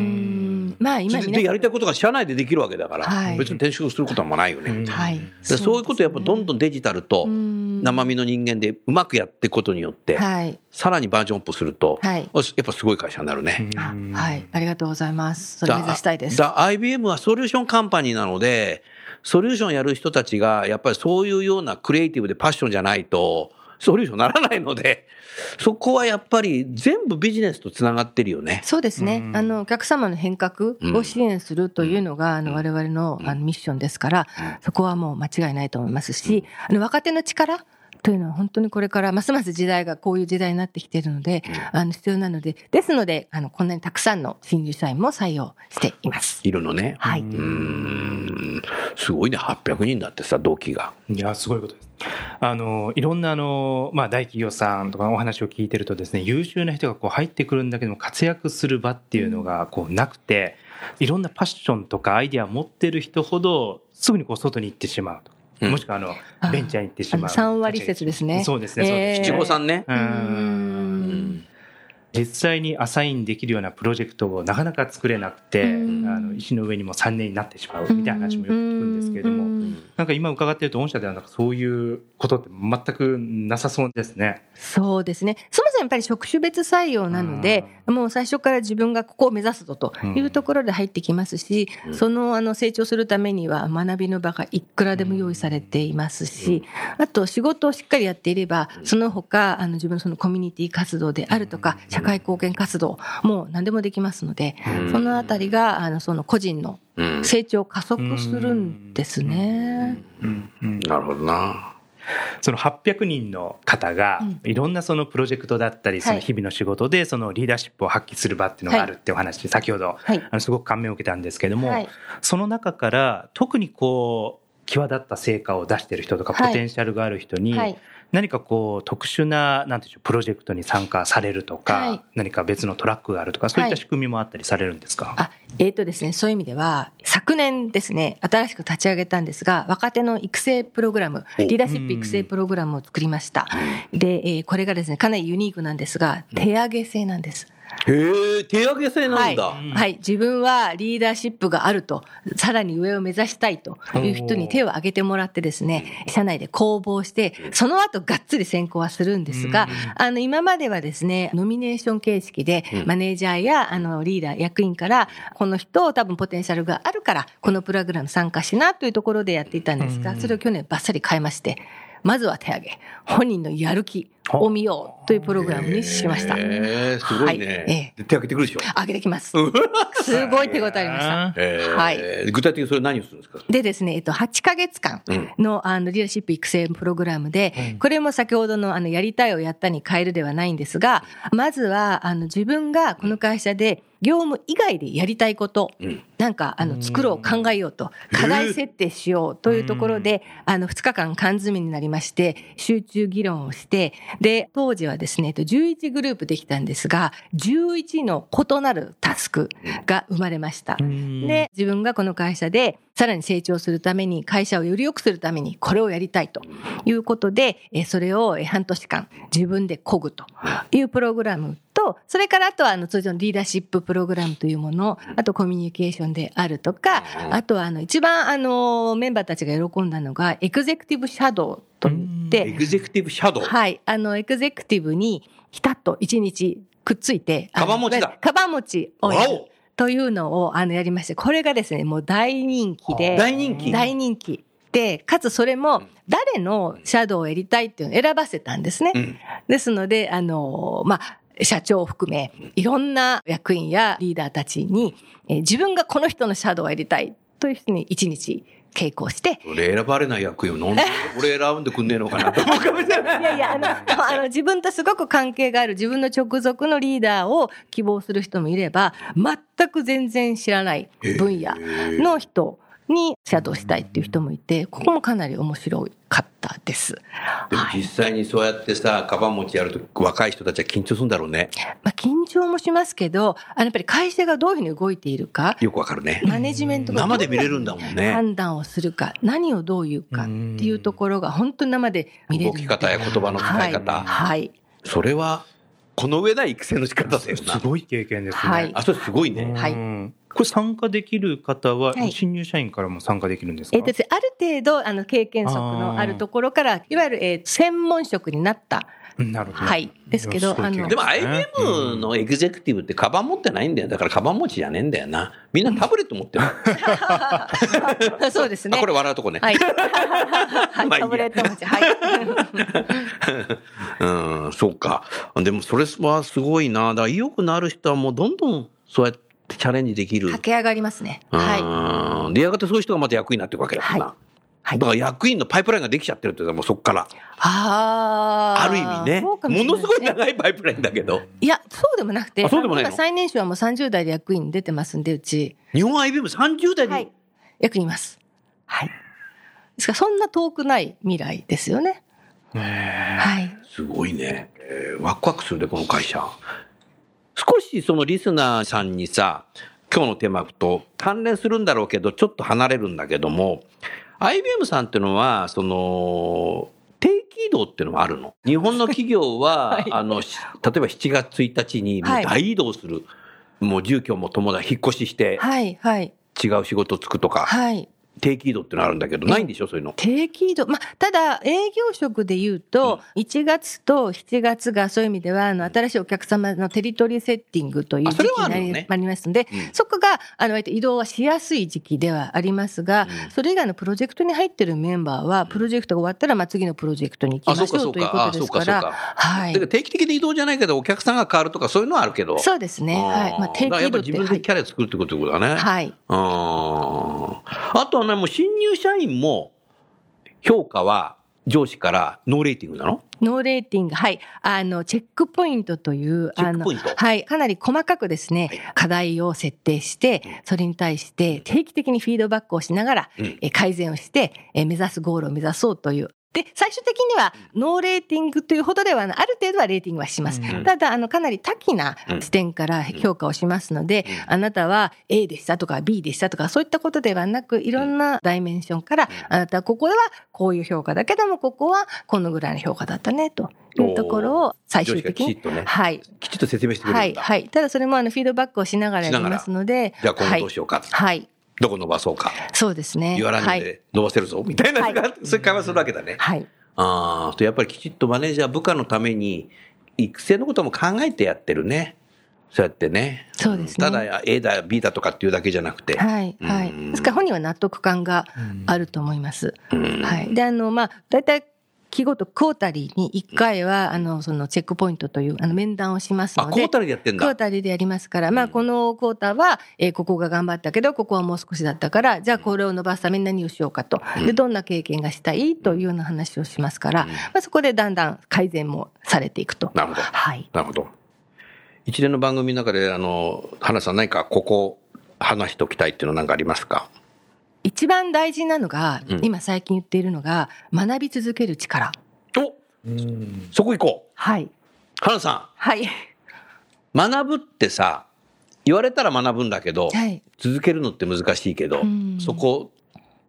Speaker 3: うんまあ今
Speaker 1: でやりたいことが社内でできるわけだから、
Speaker 3: はい
Speaker 1: 別に転職することはもうないよね。
Speaker 3: はい。
Speaker 1: でそういうことをやっぱどんど
Speaker 3: ん
Speaker 1: んデジタルと生身の人間でうまくやっていくことによって、
Speaker 3: はい。
Speaker 1: さらにバージョンアップすると、
Speaker 3: はい
Speaker 1: やっぱすごい会社になるね。
Speaker 3: あはい。ありがとうございます。それ目指したいです。
Speaker 1: だ IBM はソリューションカンパニーなので、ソリューションやる人たちが、やっぱりそういうようなクリエイティブでパッションじゃないと、ソリューションにならないので、そこはやっぱり全部ビジネスとつながってるよね。
Speaker 3: そうですね。あの、お客様の変革を支援するというのが、あの、我々のあのミッションですから、そこはもう間違いないと思いますし、あの、若手の力というのは本当にこれからますます時代がこういう時代になってきているので、あの、必要なので、ですので、あの、こんなにたくさんの新入社員も採用しています。
Speaker 1: いるのね。
Speaker 3: はい。
Speaker 1: うーん。すごいね、800人だってさ、同期が。
Speaker 4: いや、すごいことです。あの、いろんなあの、まあ大企業さんとかのお話を聞いてるとですね、優秀な人がこう入ってくるんだけども活躍する場っていうのがこうなくて、いろんなパッションとかアイディアを持ってる人ほどすぐにこう外に行ってしまうと。
Speaker 1: うん
Speaker 4: もしくはあの、
Speaker 3: あ
Speaker 4: ベンチャーに行ってしまう。
Speaker 3: あの3割説ですね
Speaker 4: そうですね、そうですね。
Speaker 3: えー
Speaker 1: 七五三ね。
Speaker 4: 実際にアサインできるようなプロジェクトをなかなか作れなくて、あ
Speaker 3: うん
Speaker 4: の石の上にも3年になってしまうみたいな話もよく聞くんですけれども、
Speaker 3: うん
Speaker 4: なんか今伺ってると御社ではなんかそういうことって全くなさそうですね。
Speaker 3: そうですね。そもやっぱり職種別採用なので、もう最初から自分がここを目指すぞというところで入ってきますし、そのあの成長するためには学びの場がいくらでも用意されていますし、あと仕事をしっかりやっていれば、その他、あの自分のそのコミュニティ活動であるとか、社会貢献活動、もう何でもできますので、そのあたりが、あの、その個人の
Speaker 1: うん。
Speaker 3: 成長を加速するんですね。
Speaker 1: なるほどな。
Speaker 4: その800人の方がいろんなそのプロジェクトだったりその日々の仕事でそのリーダーシップを発揮する場っていうのがあるってお話先ほど
Speaker 3: はい。
Speaker 4: あのすごく感銘を受けたんですけども
Speaker 3: はい。
Speaker 4: その中から特にこう際立った成果を出してる人とか
Speaker 3: はい。
Speaker 4: ポテンシャルがある人に
Speaker 3: はい
Speaker 4: 何かこう特殊ななんていうプロジェクトに参加されると
Speaker 3: はい。
Speaker 4: か何か別のトラックがあるとかそういった
Speaker 3: はい。
Speaker 4: 仕組みもあったりされるんですか？
Speaker 3: あ、えっ、とですね、そういう意味では、昨年ですね、新しく立ち上げたんですが、若手の育成プログラム、
Speaker 1: お
Speaker 3: リーダーシップ育成プログラムを作りました。で、えーこれがですね、かなりユニークなんですが、手上げ制なんです。
Speaker 1: へえ、手上げ制なんだ。
Speaker 3: はい、はい。自分はリーダーシップがあると、さらに上を目指したいという人に手を挙げてもらってですね、社内で公募して、その後がっつり選考はするんですが、あの、今まではですね、ノミネーション形式で、マネージャーや、あの、リーダー、役員から、この人、多分ポテンシャルがあるから、このプログラム参加しなというところでやっていたんですが、それを去年バッサリ変えまして、まずは手上げ、本人のやる気を見ようというプログラムにしました。
Speaker 1: へえ、すごいね。
Speaker 3: はい。
Speaker 1: 手挙げてくるでしょ。
Speaker 3: 上げてきます。すごい手応えありました。
Speaker 1: へえ
Speaker 3: はい。
Speaker 1: 具体的にそれ何をするんですか？
Speaker 3: でですね、えっと、8ヶ月間の、あの、リーダーシップ育成プログラムで、これも先ほどの、あの、やりたいをやったに変えるではないんですが、まずは、あの、自分がこの会社で、業務以外でやりたいこと、なんか、あの、作ろう、考えようと、課題設定しようというところで、あの、2日間缶詰になりまして、集中議論をして、で、当時はですね、えっと11グループできたんですが、11の異なるタスクが生まれました。で、自分がこの会社でさらに成長するために、会社をより良くするために、これをやりたいということで、えそれをえ半年間自分で漕ぐというプログラムと、それからあとはあの通常のリーダーシッププログラムというもの、あとコミュニケーションであるとか、あとはあの一番あのメンバーたちが喜んだのが、エグゼクティブシャドウといって、
Speaker 1: エグゼクティブシャドウ。
Speaker 3: はい。あの、エグゼクティブに、ひたっと一日くっついて、
Speaker 1: カバン持ちだ
Speaker 3: カバン持ちをやるというのをあのやりまして、これがですね、もう大人気で、
Speaker 1: 大人気？
Speaker 3: 大人気。で、かつそれも誰のシャドウをやりたいっていうのを選ばせたんですね。
Speaker 1: うん
Speaker 3: ですので、あの、まあ、社長を含め、いろんな役員やリーダーたちに、えー自分がこの人のシャドウをやりたいという人に一日稽古をして、
Speaker 1: 俺選ばれない役よ。なんで俺選んでくんねえのかなと思うかもしれない。
Speaker 3: いやいや、あの、あの自分とすごく関係がある自分の直属のリーダーを希望する人もいれば、全く全然知らない分野の人にシャドウしたいっていう人もいて、ここもかなり面白かったです。
Speaker 1: でも
Speaker 3: はい
Speaker 1: 実際にそうやってさ、カバン持ちやると若い人たちは緊張するんだろうね。
Speaker 3: まあ、緊張もしますけど、あのやっぱり会社がどういうふうに動いているか、
Speaker 1: よくわかるね。
Speaker 3: マネジメントが
Speaker 1: 生で見れるんだもんね。
Speaker 3: 判断をするか、何をどう言うかっていうところが本当に生で見れる。
Speaker 1: 動き方や言葉の使い方。
Speaker 3: はい。はい。
Speaker 1: それは、この上ない育成の仕方だよな。
Speaker 4: すごい経験ですね。
Speaker 3: はい
Speaker 1: あ、それすごいね。
Speaker 3: はい
Speaker 4: うんこれ参加できる方は、
Speaker 3: はい
Speaker 4: 新入社員からも参加できるんですか、
Speaker 3: えっとですね、ある程度、あの、経験則のあるところから、いわゆる、えー専門職になった。
Speaker 4: うんなるほど。
Speaker 3: はいですけどあの
Speaker 1: でも IBM のエグゼクティブってカバン持ってないんだよ。だからカバン持ちじゃねえんだよな。みんなタブレット持ってる。
Speaker 3: そうですね。
Speaker 1: あ、これ笑うとこね。
Speaker 3: はい。タブレット持ち。はい。
Speaker 1: うん、そうか。でもそれはすごいな。だから意欲のある人はもうどんどんそうやってチャレンジできる。
Speaker 3: 駆け上がりますね。はい。
Speaker 1: い。で、やがてそういう人がまた役員になっていくわけだからな。
Speaker 3: はいはい
Speaker 1: だから役員のパイプラインができちゃってるってもうそこから。
Speaker 3: ああ。
Speaker 1: ある意味ね。ものすごい長いパイプラインだけど。
Speaker 3: いや、そうでもなくて、
Speaker 1: あそうでもない
Speaker 3: 最年少はもう30代で役員出てますんで、うち。
Speaker 1: 日本 IBM30 代に、
Speaker 3: はい。役員います。はい。ですから、そんな遠くない未来ですよね。はい。
Speaker 1: すごいね。えーワクワクするね、この会社。少しそのリスナーさんにさ、今日のテーマと関連するんだろうけど、ちょっと離れるんだけども、IBM さんっていうのは、その、定期移動っていうのはあるの？日本の企業は、
Speaker 3: はい
Speaker 1: あの、し例えば7月1日にもう
Speaker 3: はい
Speaker 1: 大移動する。もう住居も友達引っ越しして
Speaker 3: はい。はい。
Speaker 1: 違う仕事つくとか、
Speaker 3: はい。
Speaker 1: 定期移動ってのあるんだけど、ないんでしょ？そういうの。
Speaker 3: 定期移動。まあ、ただ、営業職で言うと、1月と7月がそういう意味では、あの、新しいお客様のテリトリーセッティングという時期になり
Speaker 1: はあ
Speaker 3: りますので、
Speaker 1: うん
Speaker 3: そこが、あの、移動はしやすい時期ではありますが、
Speaker 1: うん
Speaker 3: それ以外のプロジェクトに入ってるメンバーは、プロジェクトが終わったら、まあ、次のプロジェクトに行きましょうということですから、
Speaker 1: か
Speaker 3: はい
Speaker 1: だから。定期的な移動じゃないけど、お客さんが変わるとかそういうのはあるけど。
Speaker 3: そうですね。はい。まあ、定期移動っ
Speaker 1: 自分でキャリア作るってことだね。
Speaker 3: はい。
Speaker 1: ああとはね、もう新入社員も評価は上司から no rating なの？
Speaker 3: no rating、はい。あの、チェックポイントという、あのはい。かなり細かくですね、課題を設定して、それに対して定期的にフィードバックをしながら、
Speaker 1: うん
Speaker 3: え改善をして、え目指すゴールを目指そうという。で、最終的には、 no rating というほどではない、ある程度はレーティングはします。
Speaker 1: うん
Speaker 3: ただ、あの、かなり多岐な視点から評価をしますので、あなたは A でしたとか B でしたとか、そういったことではなく、いろんなダイメンションから、あなたはここではこういう評価だけども、ここはこのぐらいの評価だったね、というところを最終的に
Speaker 1: きちっ。とね、
Speaker 3: はい。
Speaker 1: きちっと説明してくれ
Speaker 3: はい。
Speaker 1: るんだ。
Speaker 3: はい。ただそれもあの、フィードバックをしながらやりますので。
Speaker 1: じゃあ今後どうしようか。
Speaker 3: はい。
Speaker 1: どこ伸ばそうか。
Speaker 3: そうですね。
Speaker 1: 言わない
Speaker 3: はい。
Speaker 1: で伸ばせるぞ、みたいなのが、そういう会話するわけだね。
Speaker 3: はい。
Speaker 1: ああ、とやっぱりきちっとマネージャー部下のために、育成のことも考えてやってるね。そうやってね。
Speaker 3: そうですね
Speaker 1: ただ A だ B だとかっていうだけじゃなくて。
Speaker 3: はい。はい。
Speaker 1: うん
Speaker 3: ですから本人は納得感があると思います。
Speaker 1: うん
Speaker 3: はい。で、あの、まあ、大体、期ごとクォータリーに1回は、あの、そのチェックポイントという、あの、面談をします
Speaker 1: あ、
Speaker 3: ので。
Speaker 1: コータルでやってん
Speaker 3: クォー
Speaker 1: だ。
Speaker 3: タリーでやりますから、まあ、このクォーターは、えーここが頑張ったけど、ここはもう少しだったから、じゃあこれを伸ばすために何をしようかと。で、どんな経験がしたいというような話をしますから、まあ、そこでだんだん改善もされていくと。
Speaker 1: なるほど。
Speaker 3: はい。
Speaker 1: なるほど。一連の番組の中で、あの、花さん何かここ話しておきたいっていうのは何かありますか？
Speaker 3: 一番大事なのが、
Speaker 1: うん
Speaker 3: 今最近言っているのが、学び続ける力。
Speaker 1: おそこ行こう。
Speaker 3: はい。
Speaker 1: 花さ
Speaker 3: はい。
Speaker 1: ん、学ぶってさ、言われたら学ぶんだけど、
Speaker 3: はい。
Speaker 1: 続けるのって難しいけど、
Speaker 3: うん
Speaker 1: そこ、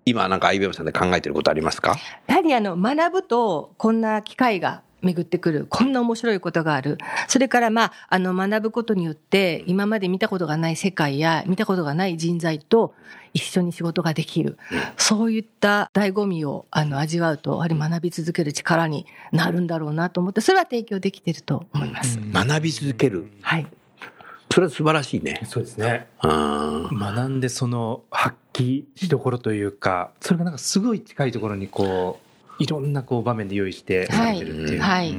Speaker 1: 今なんか IBM さんで考えてることありますか？
Speaker 3: やはりあの、学ぶと、こんな機会が巡ってくる。こんな面白いことがある。それからまあ、あの、学ぶことによって、今まで見たことがない世界や、見たことがない人材と一緒に仕事ができる。そういった醍醐味を、あの、味わうと、やはり学び続ける力になるんだろうなと思って、それは提供できてると思います。
Speaker 1: 学び続ける。
Speaker 3: はい。
Speaker 1: それは素晴らしいね。
Speaker 4: そうですね。
Speaker 1: うん。
Speaker 4: 学んでその発揮しどころというか、それがなんかすごい近いところにこう、いろんなこう場面で用意してされてるっていう。
Speaker 3: はい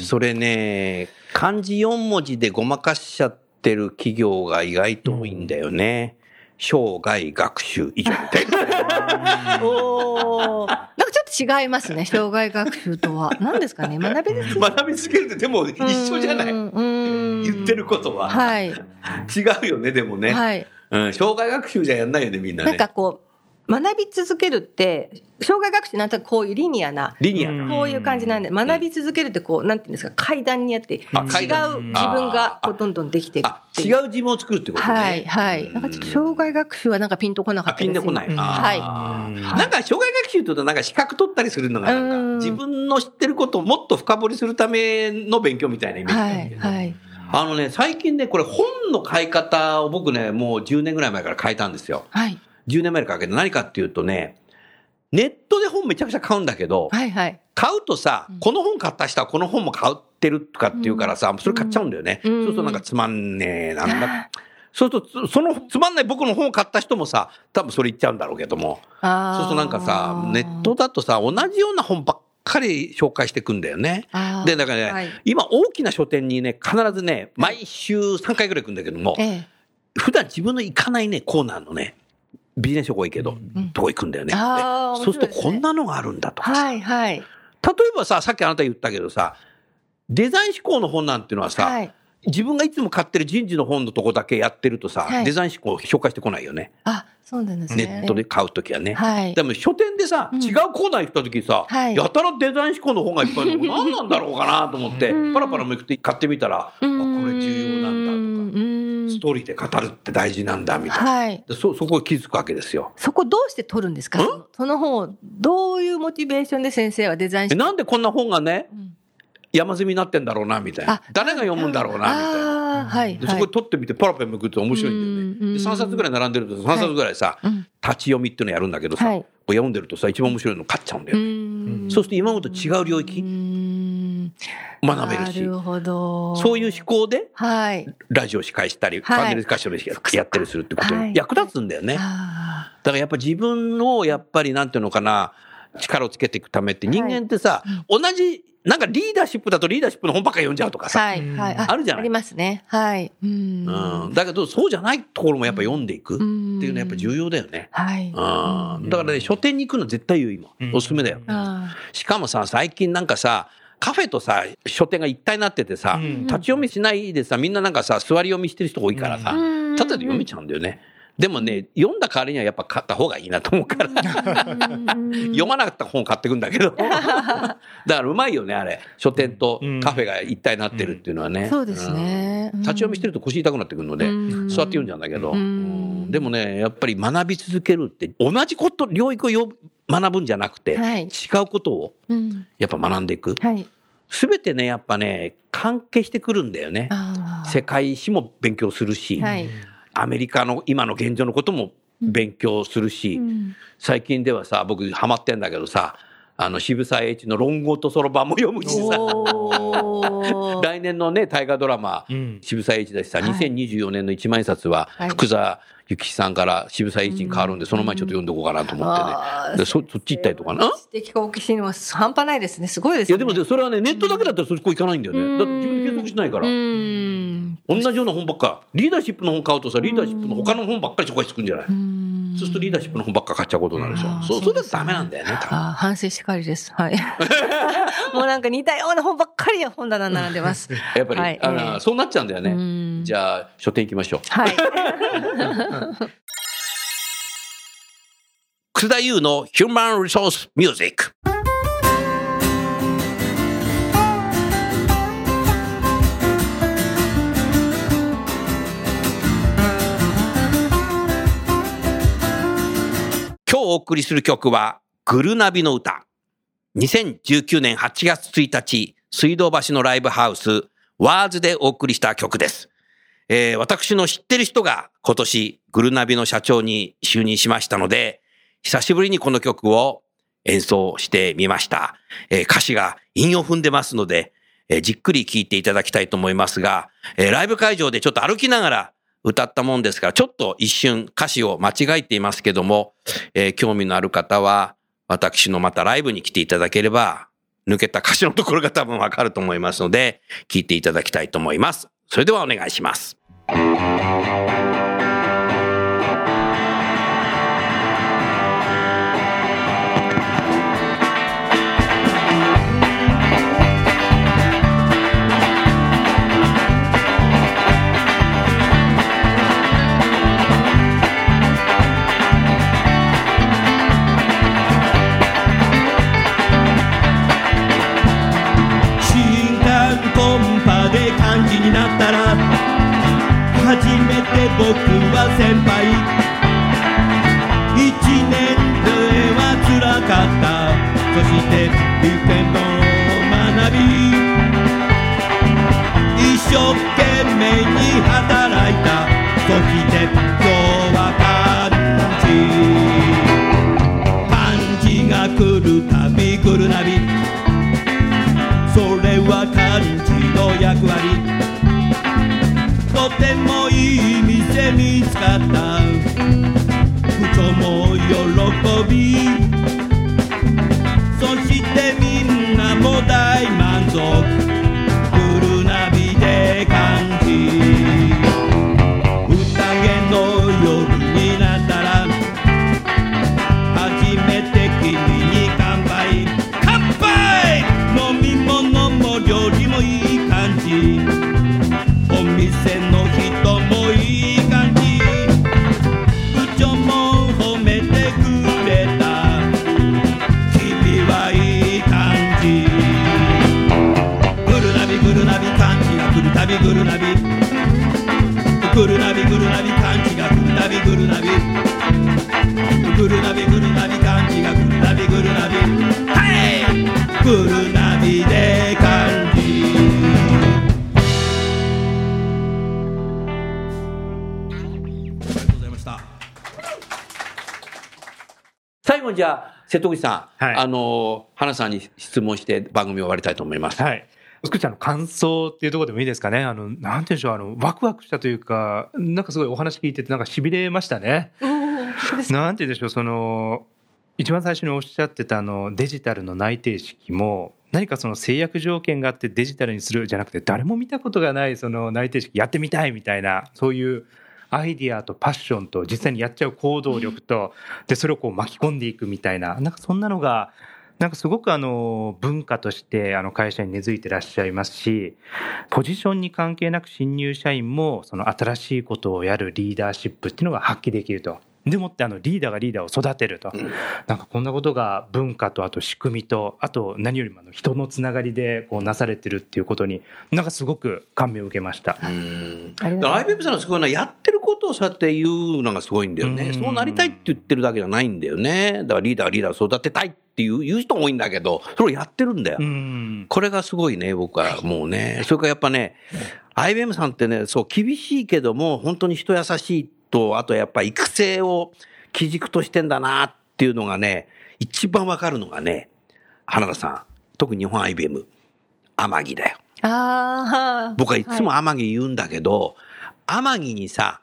Speaker 1: それね、漢字4文字でごまかしちゃってる企業が意外と多いんだよね。生涯学習以上って。
Speaker 3: おーなんかちょっと違いますね、障害学習とは。何ですかね、学びです。
Speaker 1: 学び続けるってでも一緒じゃない？言ってることは。
Speaker 3: はい。
Speaker 1: 違うよね、でもね。
Speaker 3: はい。
Speaker 1: うん、障害学習じゃやんないよね、みんなね。
Speaker 3: なんかこう、学び続けるって、障害学習なんとなくこういうリニアな、
Speaker 1: リニア
Speaker 4: うん
Speaker 3: こういう感じなんで、学び続けるってこう、なんていうんですか、階段にあって、違う
Speaker 1: あ
Speaker 3: 自分がこうどんどんできていく
Speaker 1: あ
Speaker 3: っ、ていう。
Speaker 1: 違う自分を作るってことね。
Speaker 3: はい、はい。なんかちょっと障害学習はなんかピンとこなか
Speaker 1: あ、
Speaker 3: ったです。
Speaker 1: ピンでこない。
Speaker 3: はい
Speaker 4: うん
Speaker 1: なんか障害学習というとなんか資格取ったりするのがなんか
Speaker 3: うん
Speaker 1: 自分の知ってることをもっと深掘りするための勉強みたいなイメージなん
Speaker 3: はい、
Speaker 1: だけど。
Speaker 3: はい。
Speaker 1: あのね、最近ね、これ本の買い方を僕ね、もう10年ぐらい前から変えたんですよ。
Speaker 3: はい、
Speaker 1: 10年前から変えて何かっていうとね、ネットで本めちゃくちゃ買うんだけど、
Speaker 3: はい、はい。
Speaker 1: 買うとさ
Speaker 3: うん、
Speaker 1: この本買った人はこの本も買ってるとかっていうからさ、それ買っちゃうんだよね。
Speaker 3: うん
Speaker 1: そうするとなんかつまんねえ、なんだ。そうすると、そのつまんない僕の本を買った人もさ、多分それ言っちゃうんだろうけども。
Speaker 3: あ
Speaker 1: そうするとなんかさ、ネットだとさ、同じような本ばっかり紹介してくんだよね。で、だからね、
Speaker 3: はい
Speaker 1: 今大きな書店にね、必ずね、毎週3回ぐらい行くんだけども、
Speaker 3: ええ。
Speaker 1: 普段自分の行かないね、コーナーのね、ビジネス書多いけど、
Speaker 3: うん
Speaker 1: とこ行くんだよね。そうするとこんなのがあるんだとかさ
Speaker 3: はい、はい。
Speaker 1: 例えばさ、さっきあなた言ったけどさ、デザイン思考の本なんていうのはさ、
Speaker 3: はい。
Speaker 1: 自分がいつも買ってる人事の本のとこだけやってるとさ、
Speaker 3: はい
Speaker 1: デザイン思考紹介してこないよね。
Speaker 3: あ、そうなんですね。
Speaker 1: ネットで買うときはね。
Speaker 3: はい。
Speaker 1: でも書店でさ、
Speaker 3: うん
Speaker 1: 違うコーナー行った時さ、
Speaker 3: はい
Speaker 1: やたらデザイン思考の本がいっぱいあるの何なんだろうかなと思って、
Speaker 3: うん
Speaker 1: パラパラめくって買ってみたら、あ、これ重要なんだとか、
Speaker 3: ん
Speaker 1: ストーリーで語るって大事なんだみたいな。
Speaker 3: はい。
Speaker 1: でそ、そこを気づくわけですよ。
Speaker 3: そこどうして取るんですか？
Speaker 1: ん？
Speaker 3: その本を、どういうモチベーションで先生はデザイン
Speaker 1: え
Speaker 3: して
Speaker 1: なんでこんな本がね、
Speaker 3: うん
Speaker 1: 山積みになってんだろうな、みたいな
Speaker 3: あ。
Speaker 1: 誰が読むんだろうな、みたいな。
Speaker 3: ああ、はい。
Speaker 1: でそこで取ってみてパラパラめくって面白いんだよね。
Speaker 3: うん
Speaker 1: で3冊ぐらい並んでると3冊ぐらいさ、
Speaker 3: うん
Speaker 1: 立ち読みっていうのやるんだけどさ、
Speaker 3: はい
Speaker 1: こう読んでるとさ、一番面白いの買っちゃうんだよね。
Speaker 3: ん
Speaker 1: そうすると今までと違う領域
Speaker 3: うん
Speaker 1: 学べるし
Speaker 3: な、るほど。
Speaker 1: そういう思考で
Speaker 3: はい。
Speaker 1: ラジオ司会したり、
Speaker 3: はい
Speaker 1: パネルディスカッションでやったりするってこと
Speaker 3: はい
Speaker 1: に役立つんだよね。だ
Speaker 3: あ
Speaker 1: からやっぱ自分をやっぱりなんていうのかな、力をつけていくためって人間ってさ、同じ、なんかリーダーシップだとリーダーシップの本ばっかり読んじゃうとかさ、
Speaker 3: ーはい。はい。
Speaker 1: あるじゃない
Speaker 3: ありますね。はい。うん。
Speaker 1: うん、だけどそうじゃないところもやっぱ読んでいくって
Speaker 3: ん
Speaker 1: いうのはやっぱ重要だよね。
Speaker 3: はい。
Speaker 1: うん、だからね、書店に行くの絶対言う今。おすすめだよ。
Speaker 3: あ
Speaker 1: しかもさ、最近なんかさ、カフェとさ、書店が一体になっててさ、
Speaker 4: うん
Speaker 1: 立ち読みしないでさ、みんななんかさ、座り読みしてる人多いからさ、
Speaker 3: うん
Speaker 1: ただで読めちゃうんだよね。でもね、読んだ代わりにはやっぱ買った方がいいなと思うから、読まなかった本買ってくんだけど。だからうまいよね、あれ。書店とカフェが一体になってるっていうのはね。
Speaker 3: そうですね。
Speaker 1: うん。立ち読みしてると腰痛くなってくるので、
Speaker 3: うん
Speaker 1: 座って読んじゃうんだけど。でもね、やっぱり学び続けるって、同じこと、領域をよ学ぶんじゃなくて、
Speaker 3: はい
Speaker 1: 違うことを
Speaker 3: うん。
Speaker 1: やっぱ学んでいく。
Speaker 3: はい。
Speaker 1: すべてね、やっぱね、関係してくるんだよね。世界史も勉強するし、
Speaker 3: はい。
Speaker 1: アメリカの今の現状のことも勉強するし、
Speaker 3: うん
Speaker 1: 最近ではさ、僕ハマってんだけどさ、あの、渋沢栄一の論語とそろばんも読むしさ、来年のね、大河ドラマ、
Speaker 4: うん
Speaker 1: 渋沢栄一だしさ、
Speaker 3: はい
Speaker 1: 2024年の一万円札は
Speaker 3: はい
Speaker 1: 福沢諭吉さんから渋沢栄一に変わるんで、その前にちょっと読んでおこうかなと思ってね。
Speaker 3: あー
Speaker 1: でそそっち行ったりとかな？
Speaker 3: 知的好奇心は半端ないですね。すごいですね。
Speaker 1: いやでもねそれはね、ネットだけだったらそこ行かないんだよね。だって自分で検索しないから
Speaker 3: う。ん。
Speaker 1: 同じような本ばっか。リーダーシップの本買うとさ、リーダーシップの他の本ばっかり紹介してくんじゃない？
Speaker 3: うん
Speaker 1: そうするとリーダーシップの本ばっか買っちゃうことになるでしょそう、それだとダメなんだよね、多分
Speaker 3: あー反省しかりです。はい。もうなんか似たような本ばっかり本棚並んでます。
Speaker 1: やっぱり、
Speaker 3: はい
Speaker 1: あの
Speaker 3: ええ
Speaker 1: そうなっちゃうんだよね。
Speaker 3: うん
Speaker 1: じゃあ、書店行きましょう。
Speaker 3: はい。
Speaker 1: 楠田優の Human Resource Music。お送りする曲は、グルナビの歌。2019年8月1日、水道橋のライブハウス、ワーズでお送りした曲です。えー私の知ってる人が今年グルナビの社長に就任しましたので、久しぶりにこの曲を演奏してみました。えー歌詞が韻を踏んでますので、えーじっくり聞いていただきたいと思いますが、えーライブ会場でちょっと歩きながら歌ったもんですから、ちょっと一瞬歌詞を間違えていますけども、えー興味のある方は、私のまたライブに来ていただければ、抜けた歌詞のところが多分わかると思いますので、聞いていただきたいと思います。それではお願いします。
Speaker 5: 僕は先輩。一年生はつらかった。そして理系の学び一生懸命に働いた。そして今日は漢字漢字が来るたび来るなびそれは漢字の役割。とてもいい見つかった。部長も喜び。そしてみんなも大満足。グルナビで漢字宴の夜になったら初めて君に乾杯。乾杯！飲み物も料理もいい感じ。
Speaker 1: 瀬戸口さん、
Speaker 4: はい
Speaker 1: あの、花さんに質問して番組を終わりたいと思います。
Speaker 4: はい。福ちゃんの感想っていうところでもいいですかね。あの、なんて言うんでしょう、あの、ワクワクしたというか、なんかすごいお話聞いてて、なんか痺れましたね。なんて言うんでしょう、その、一番最初におっしゃってたあの、デジタルの内定式も、何かその制約条件があってデジタルにするじゃなくて、誰も見たことがないその内定式やってみたいみたいな、そういうアイディアとパッションと実際にやっちゃう行動力と、で、それをこう巻き込んでいくみたいな、なんかそんなのが、なんかすごくあの文化としてあの会社に根付いてらっしゃいますし、ポジションに関係なく新入社員もその新しいことをやるリーダーシップっていうのが発揮できると。でもってあのリーダーがリーダーを育てると。なんかこんなことが文化とあと仕組みと、あと何よりもあの人のつながりでこうなされてるっていうことに、なんかすごく感銘を受けました。
Speaker 1: うん
Speaker 3: ありがとう
Speaker 1: だから IBM さんのすごいのは、やってることをそうやって言うのがすごいんだよね。
Speaker 4: うん
Speaker 1: そうなりたいって言ってるだけじゃないんだよね。だからリーダーはリーダーを育てたいっていう言う人も多いんだけど、それをやってるんだよ。
Speaker 4: うん。
Speaker 1: これがすごいね、僕はもうね。それからやっぱね、IBM さんってね、そう、厳しいけども、本当に人優しいと、あとやっぱ育成を基軸としてんだなっていうのがね、一番わかるのがね、花田さん、特に日本 IBM、天城だよ。
Speaker 3: ああ、
Speaker 1: 僕はいつも天城言うんだけど、天城にさ、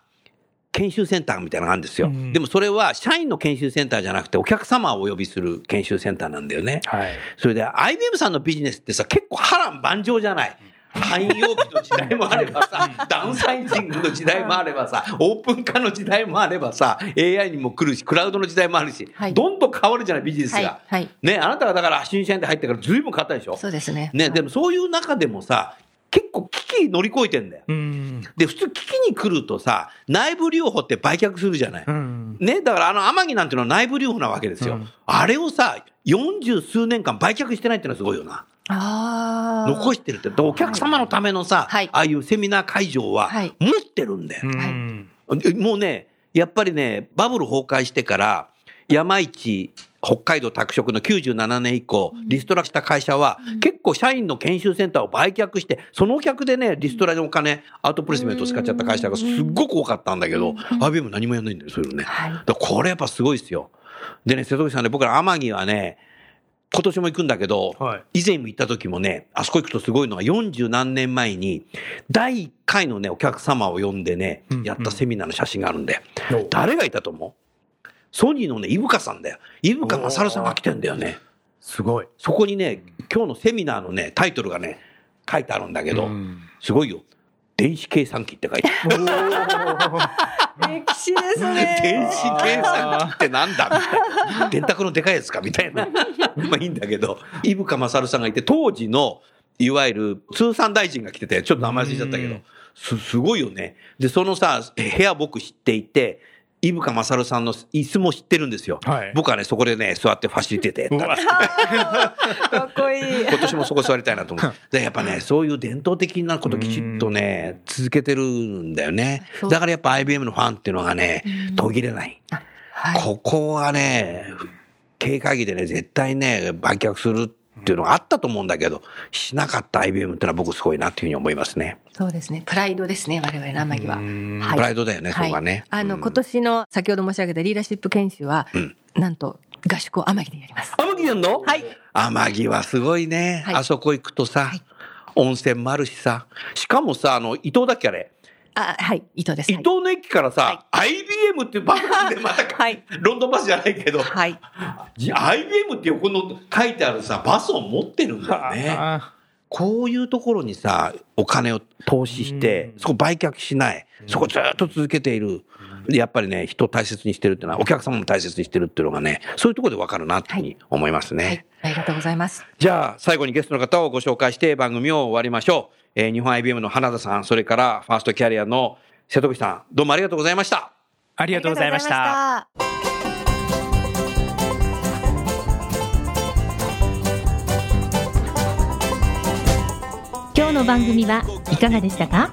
Speaker 1: 研修センターみたいなのがあるんですよ。
Speaker 4: うん
Speaker 1: でもそれは社員の研修センターじゃなくてお客様をお呼びする研修センターなんだよね。
Speaker 4: はい。
Speaker 1: それで IBM さんのビジネスってさ、結構波乱万丈じゃない？汎用機の時代もあればさ、ダウンサイジングの時代もあればさ、オープン化の時代もあればさ、AI にも来るし、クラウドの時代もあるし、
Speaker 3: はい
Speaker 1: どんどん変わるじゃない、ビジネスが。
Speaker 3: はいはい
Speaker 1: ね、あなたがだから新社員で入ってから随分変わったでしょ？
Speaker 3: そうですね。
Speaker 1: ね、でもそういう中でもさ、結構危機乗り越えてんだよ。
Speaker 4: うん。
Speaker 1: で、普通危機に来るとさ、内部留保って売却するじゃない。
Speaker 4: うん。
Speaker 1: ね、だからあの天城なんていうのは内部留保なわけですよ。
Speaker 4: うん
Speaker 1: あれをさ、40数年間売却してないっていうのはすごいよな。
Speaker 3: ああ。
Speaker 1: 残してるって。でお客様のためのさ、
Speaker 3: はい
Speaker 1: ああいうセミナー会場は
Speaker 3: はい
Speaker 1: 持ってるんだよ。
Speaker 4: うん。
Speaker 1: もうね、やっぱりね、バブル崩壊してから、山一、北海道拓殖の97年以降、リストラした会社は、結構社員の研修センターを売却して、そのお客でね、リストラのお金、アウトプレイスメント使っちゃった会社がすっごく多かったんだけど、IBM 何もやんないんだよ、そういうのね。これやっぱすごいですよ。でね、瀬戸口さんね、僕ら天城はね、今年も行くんだけど、
Speaker 4: はい
Speaker 1: 以前も行った時もね、あそこ行くとすごいのが40何年前に、第1回のね、お客様を呼んでね
Speaker 4: うんう、ん
Speaker 1: やったセミナーの写真があるんだよ。
Speaker 4: お
Speaker 1: 誰がいたと思う？ソニーのね、伊深さんだよ。伊深勝さんが来てんだよね。
Speaker 4: すごい。
Speaker 1: そこにね、今日のセミナーのね、タイトルがね、書いてあるんだけど、
Speaker 4: うん
Speaker 1: すごいよ。電子計算機って書いてある。
Speaker 3: 歴史です
Speaker 1: 電
Speaker 3: ね。
Speaker 1: 子計算機ってなんだみたいな。電卓のでかいやつかみたいな。まあいいんだけど、伊深勝さんがいて、当時の、いわゆる通産大臣が来てて、ちょっと名前忘れちゃったけど、
Speaker 4: うん
Speaker 1: す、すごいよね。で、そのさ、部屋僕知っていて、伊深勝さんの椅子も知ってるんですよ。
Speaker 4: はい
Speaker 1: 僕はね、そこでね、座ってファシリテーターやった
Speaker 3: かっこいい。
Speaker 1: 今年もそこ座りたいなと思う。で、やっぱね、そういう伝統的なこときちっとね、続けてるんだよね。だからやっぱ IBM のファンっていうのがね、途切れない。
Speaker 3: はい。
Speaker 1: ここはね、経営会議でね、絶対ね、売却するっていうのがあったと思うんだけど、しなかった IBM ってのは僕すごいなっていうふうに思いますね。
Speaker 3: そうですね。プライドですね、我々の天城は。
Speaker 4: うん
Speaker 3: はい
Speaker 1: プライドだよね、そこがね。
Speaker 3: あの、
Speaker 1: うん
Speaker 3: 今年の先ほど申し上げたリーダーシップ研修は、
Speaker 1: うん
Speaker 3: なんと合宿を天城でやります。
Speaker 1: 天城やんの？
Speaker 3: はい。
Speaker 1: 天城はすごいね。
Speaker 3: はい
Speaker 1: あそこ行くとさ、
Speaker 3: はい
Speaker 1: 温泉もあるしさ。しかもさ、あの、伊東だっけあれ。
Speaker 3: あ、はい、伊藤です。
Speaker 1: 伊東の駅からさ、IBM ってバスでまた、
Speaker 3: はい
Speaker 1: ロンドンバスじゃないけど、
Speaker 3: はい。
Speaker 1: じ IBM って横の書いてあるさ、バスを持ってるんだよね。
Speaker 4: あ
Speaker 1: こういうところにさ、お金を投資して
Speaker 4: う、ん
Speaker 1: そこ売却しない、そこずっと続けている。やっぱりね、人を大切にしてるっていうのは、お客様も大切にしてるっていうのがね、そういうところでわかるなっていうふうに思いますね。
Speaker 3: はい。ありがとうございます。
Speaker 1: じゃあ、最後にゲストの方をご紹介して番組を終わりましょう。えー日本 IBM の花田さん、それからファーストキャリアの瀬戸口さん、どうもありがとうございました。
Speaker 4: ありがとうございました。
Speaker 3: ありがとうございました。
Speaker 6: 今日の番組はいかがでしたか？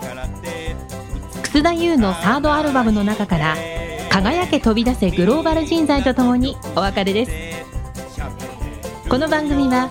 Speaker 6: 楠田優のサードアルバムの中から「輝け飛び出せグローバル人材」とともにお別れですこの番組は